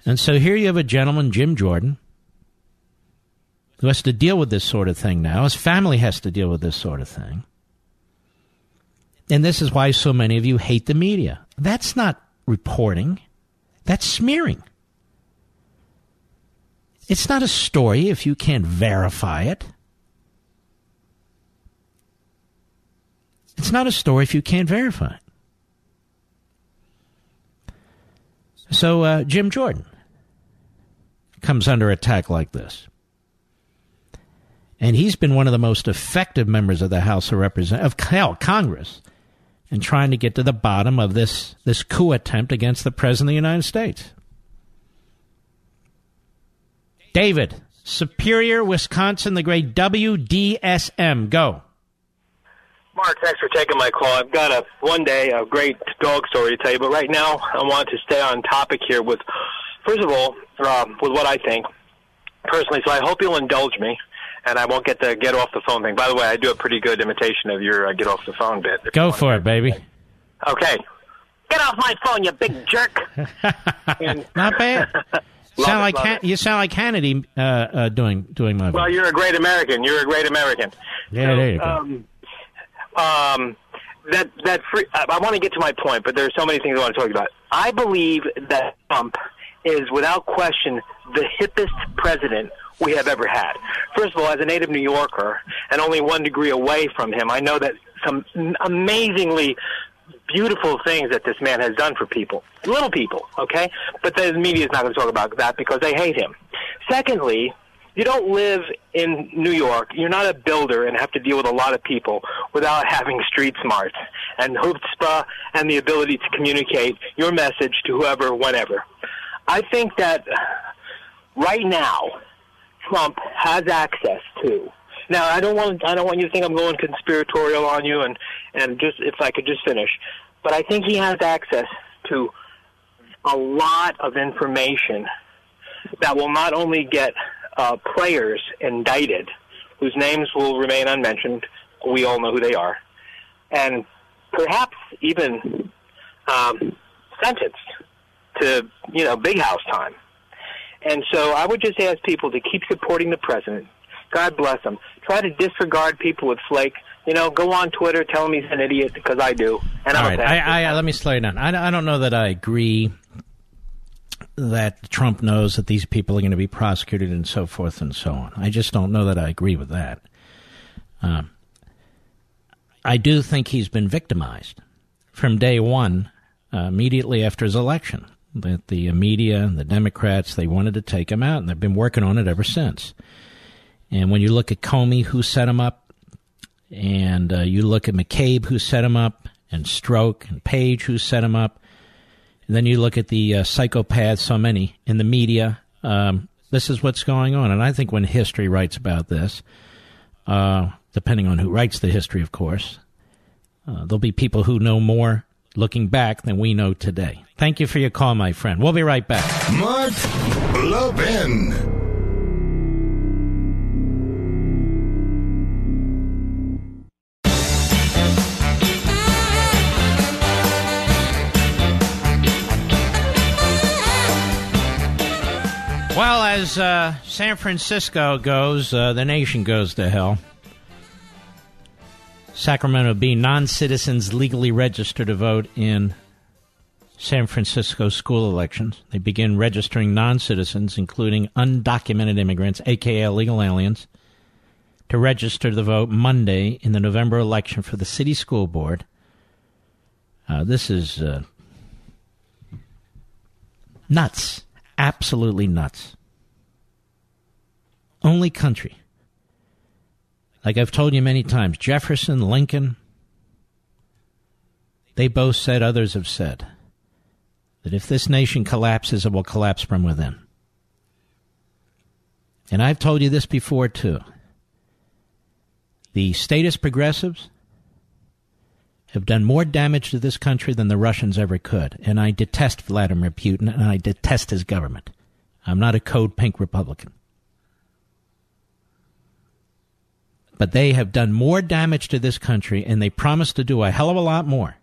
And so here you have a gentleman, Jim Jordan, who has to deal with this sort of thing now. His family has to deal with this sort of thing. And this is why so many of you hate the media. That's not reporting, that's smearing. It's not a story if you can't verify it. It's not a story if you can't verify it. So, uh, Jim Jordan comes under attack like this. And he's been one of the most effective members of the House of Representatives, of hell, Congress, in trying to get to the bottom of this, this coup attempt against the President of the United States. David, Superior, Wisconsin, the great WDSM. Go. Mark, thanks for taking my call. I've got a one day a great dog story to tell you, but right now I want to stay on topic here with, first of all, uh, with what I think personally. So I hope you'll indulge me, and I won't get the get off the phone thing. By the way, I do a pretty good imitation of your uh, get off the phone bit. Go for it, baby. Okay, get off my phone, you big jerk. and, Not bad. Love sound it, like Han- you sound like Hannity uh, uh, doing doing my. well, you're a great American. You're a great American. yeah, there you go. Um, um, that that free, I, I want to get to my point, but there are so many things I want to talk about. I believe that Trump is, without question, the hippest president we have ever had. First of all, as a native New Yorker and only one degree away from him, I know that some amazingly beautiful things that this man has done for people, little people, okay? But the media is not going to talk about that because they hate him. Secondly, you don't live in New York. You're not a builder and have to deal with a lot of people without having street smarts and chutzpah and the ability to communicate your message to whoever, whenever. I think that right now, Trump has access to. Now, I don't want I don't want you to think I'm going conspiratorial on you, and and just if I could just finish, but I think he has access to a lot of information that will not only get uh, players indicted, whose names will remain unmentioned. We all know who they are, and perhaps even um, sentenced to you know big house time. And so I would just ask people to keep supporting the president. God bless him. Try to disregard people with flake. You know, go on Twitter, tell him he's an idiot because I do. And All right, I. I, let me slow you down. I, I don't know that I agree that Trump knows that these people are going to be prosecuted and so forth and so on. I just don't know that I agree with that. Um, I do think he's been victimized from day one, uh, immediately after his election. That the media and the Democrats they wanted to take him out, and they've been working on it ever since. And when you look at Comey, who set him up, and uh, you look at McCabe, who set him up, and Strzok and Page, who set him up, and then you look at the uh, psychopaths, so many in the media. Um, this is what's going on, and I think when history writes about this, uh, depending on who writes the history, of course, uh, there'll be people who know more looking back than we know today. Thank you for your call, my friend. We'll be right back. Mark Levin. Well, as uh, San Francisco goes, uh, the nation goes to hell. Sacramento being non citizens legally registered to vote in San Francisco school elections. They begin registering non citizens, including undocumented immigrants, aka illegal aliens, to register to vote Monday in the November election for the city school board. Uh, this is. Uh, Nuts. Absolutely nuts. Only country. Like I've told you many times, Jefferson, Lincoln, they both said, others have said, that if this nation collapses, it will collapse from within. And I've told you this before, too. The statist progressives have done more damage to this country than the Russians ever could. And I detest Vladimir Putin and I detest his government. I'm not a code pink Republican. But they have done more damage to this country and they promise to do a hell of a lot more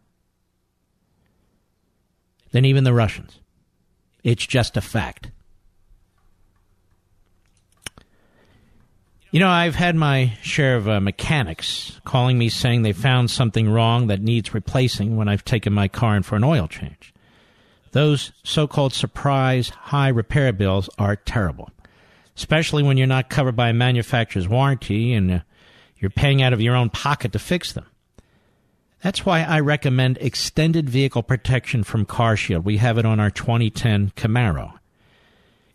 than even the Russians. It's just a fact. You know, I've had my share of uh, mechanics calling me saying they found something wrong that needs replacing when I've taken my car in for an oil change. Those so called surprise high repair bills are terrible, especially when you're not covered by a manufacturer's warranty and uh, you're paying out of your own pocket to fix them. That's why I recommend extended vehicle protection from CarShield. We have it on our 2010 Camaro.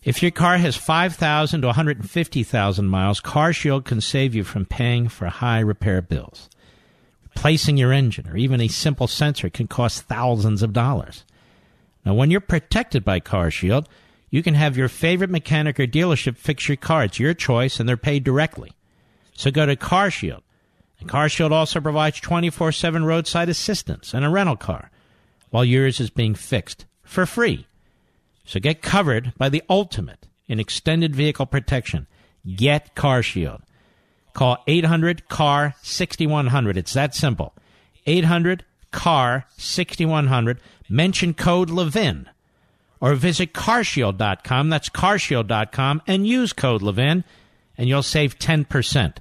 If your car has 5,000 to 150,000 miles, CarShield can save you from paying for high repair bills. Replacing your engine or even a simple sensor can cost thousands of dollars. Now, when you're protected by CarShield, you can have your favorite mechanic or dealership fix your car. It's your choice and they're paid directly. So go to CarShield. And CarShield also provides 24 7 roadside assistance and a rental car while yours is being fixed for free. So get covered by the ultimate in extended vehicle protection. Get CarShield. Call 800 CAR 6100. It's that simple. 800 CAR 6100. Mention code Levin or visit carshield.com. That's carshield.com and use code Levin and you'll save 10%.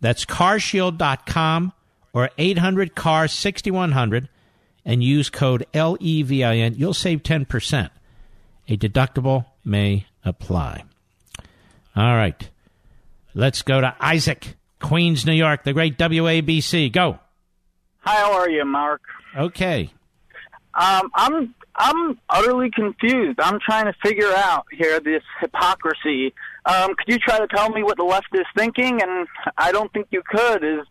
That's carshield.com or 800 CAR 6100 and use code LEVIN. You'll save 10%. A deductible may apply. All right. Let's go to Isaac, Queens, New York, the great WABC. Go. Hi, how are you, Mark? Okay. Um, I'm I'm utterly confused. I'm trying to figure out here this hypocrisy. Um, could you try to tell me what the left is thinking? And I don't think you could. Is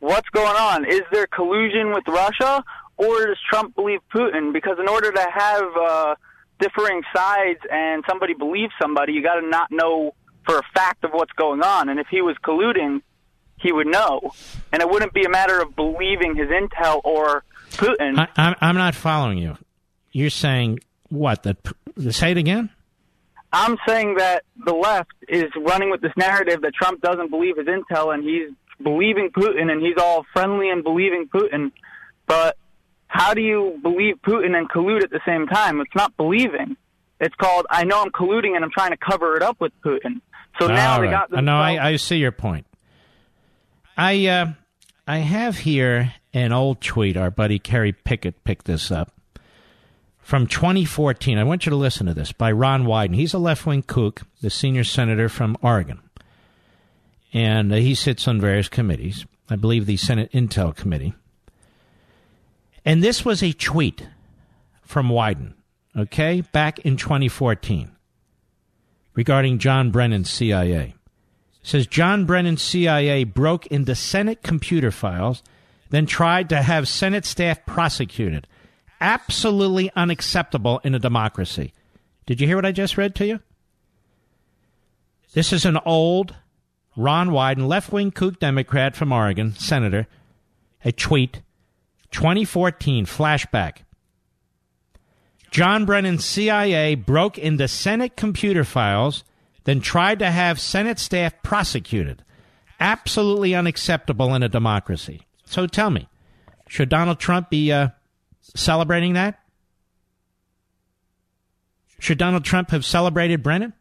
what's going on? Is there collusion with Russia, or does Trump believe Putin? Because in order to have uh, differing sides and somebody believes somebody, you got to not know for a fact of what's going on. And if he was colluding, he would know. And it wouldn't be a matter of believing his intel or Putin. I, I'm, I'm not following you. You're saying what? That say it again. I'm saying that the left is running with this narrative that Trump doesn't believe his intel and he's believing Putin and he's all friendly and believing Putin. But how do you believe Putin and collude at the same time? It's not believing. It's called I know I'm colluding and I'm trying to cover it up with Putin. So now All they right. got Uh, No, I, I see your point. I uh, I have here an old tweet. Our buddy Kerry Picket picked this up from 2014. I want you to listen to this by Ron Wyden. He's a left wing kook, the senior senator from Oregon, and uh, he sits on various committees. I believe the Senate Intel Committee. And this was a tweet from Wyden, okay, back in 2014 regarding John Brennan's CIA. It says John Brennan's CIA broke into Senate computer files, then tried to have Senate staff prosecuted. Absolutely unacceptable in a democracy. Did you hear what I just read to you? This is an old Ron Wyden, left wing kook Democrat from Oregon, senator, a tweet 2014 flashback. John Brennan's CIA broke into Senate computer files, then tried to have Senate staff prosecuted. Absolutely unacceptable in a democracy. So tell me, should Donald Trump be uh, celebrating that? Should Donald Trump have celebrated Brennan?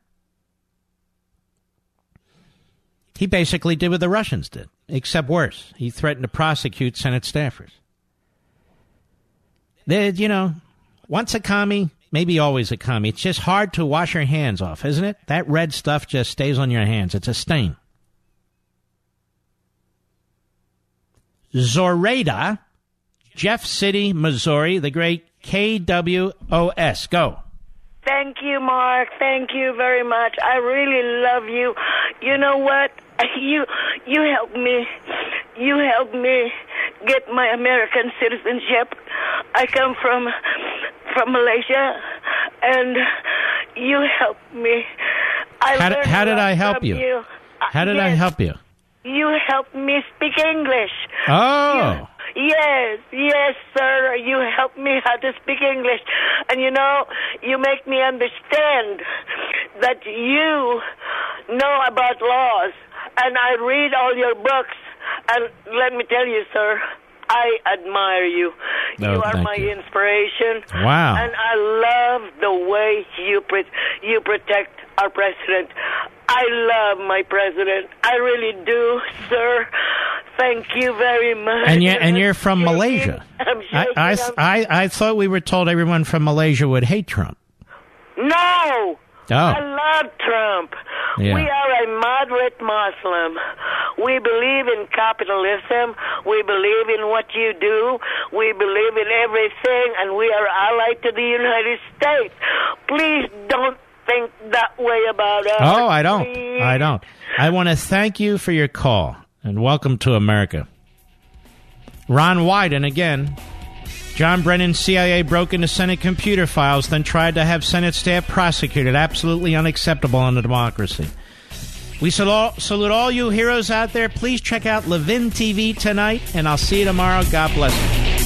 He basically did what the Russians did, except worse. He threatened to prosecute Senate staffers. They, you know, once a commie, maybe always a commie. It's just hard to wash your hands off, isn't it? That red stuff just stays on your hands. It's a stain. Zoreda, Jeff City, Missouri, the great KWOS. Go. Thank you, Mark. Thank you very much. I really love you. You know what? You you helped me. You helped me get my American citizenship. I come from from Malaysia, and you helped me. I How, did- learned how did I help from you? How did I help you? You helped me speak English. Oh. Yes, yes, sir. You help me how to speak English. And you know, you make me understand that you know about laws. And I read all your books. And let me tell you, sir, I admire you. Oh, you are my you. inspiration. Wow. And I love the way you pre- you protect our president. I love my president. I really do, sir. Thank you very much. And you and you're from Malaysia. I'm I. I, I'm- I, I thought we were told everyone from Malaysia would hate Trump. No. Oh. I love Trump. Yeah. We are a moderate Muslim. We believe in capitalism. We believe in what you do. We believe in everything, and we are allied to the United States. Please don't think that way about us. Oh, I don't. please. I don't. I want to thank you for your call and welcome to America. Ron Wyden again. John Brennan, CIA broke into Senate computer files, then tried to have Senate staff prosecuted. Absolutely unacceptable in a democracy. We salute, all you heroes out there. Please check out Levin TV tonight, and I'll see you tomorrow. God bless you.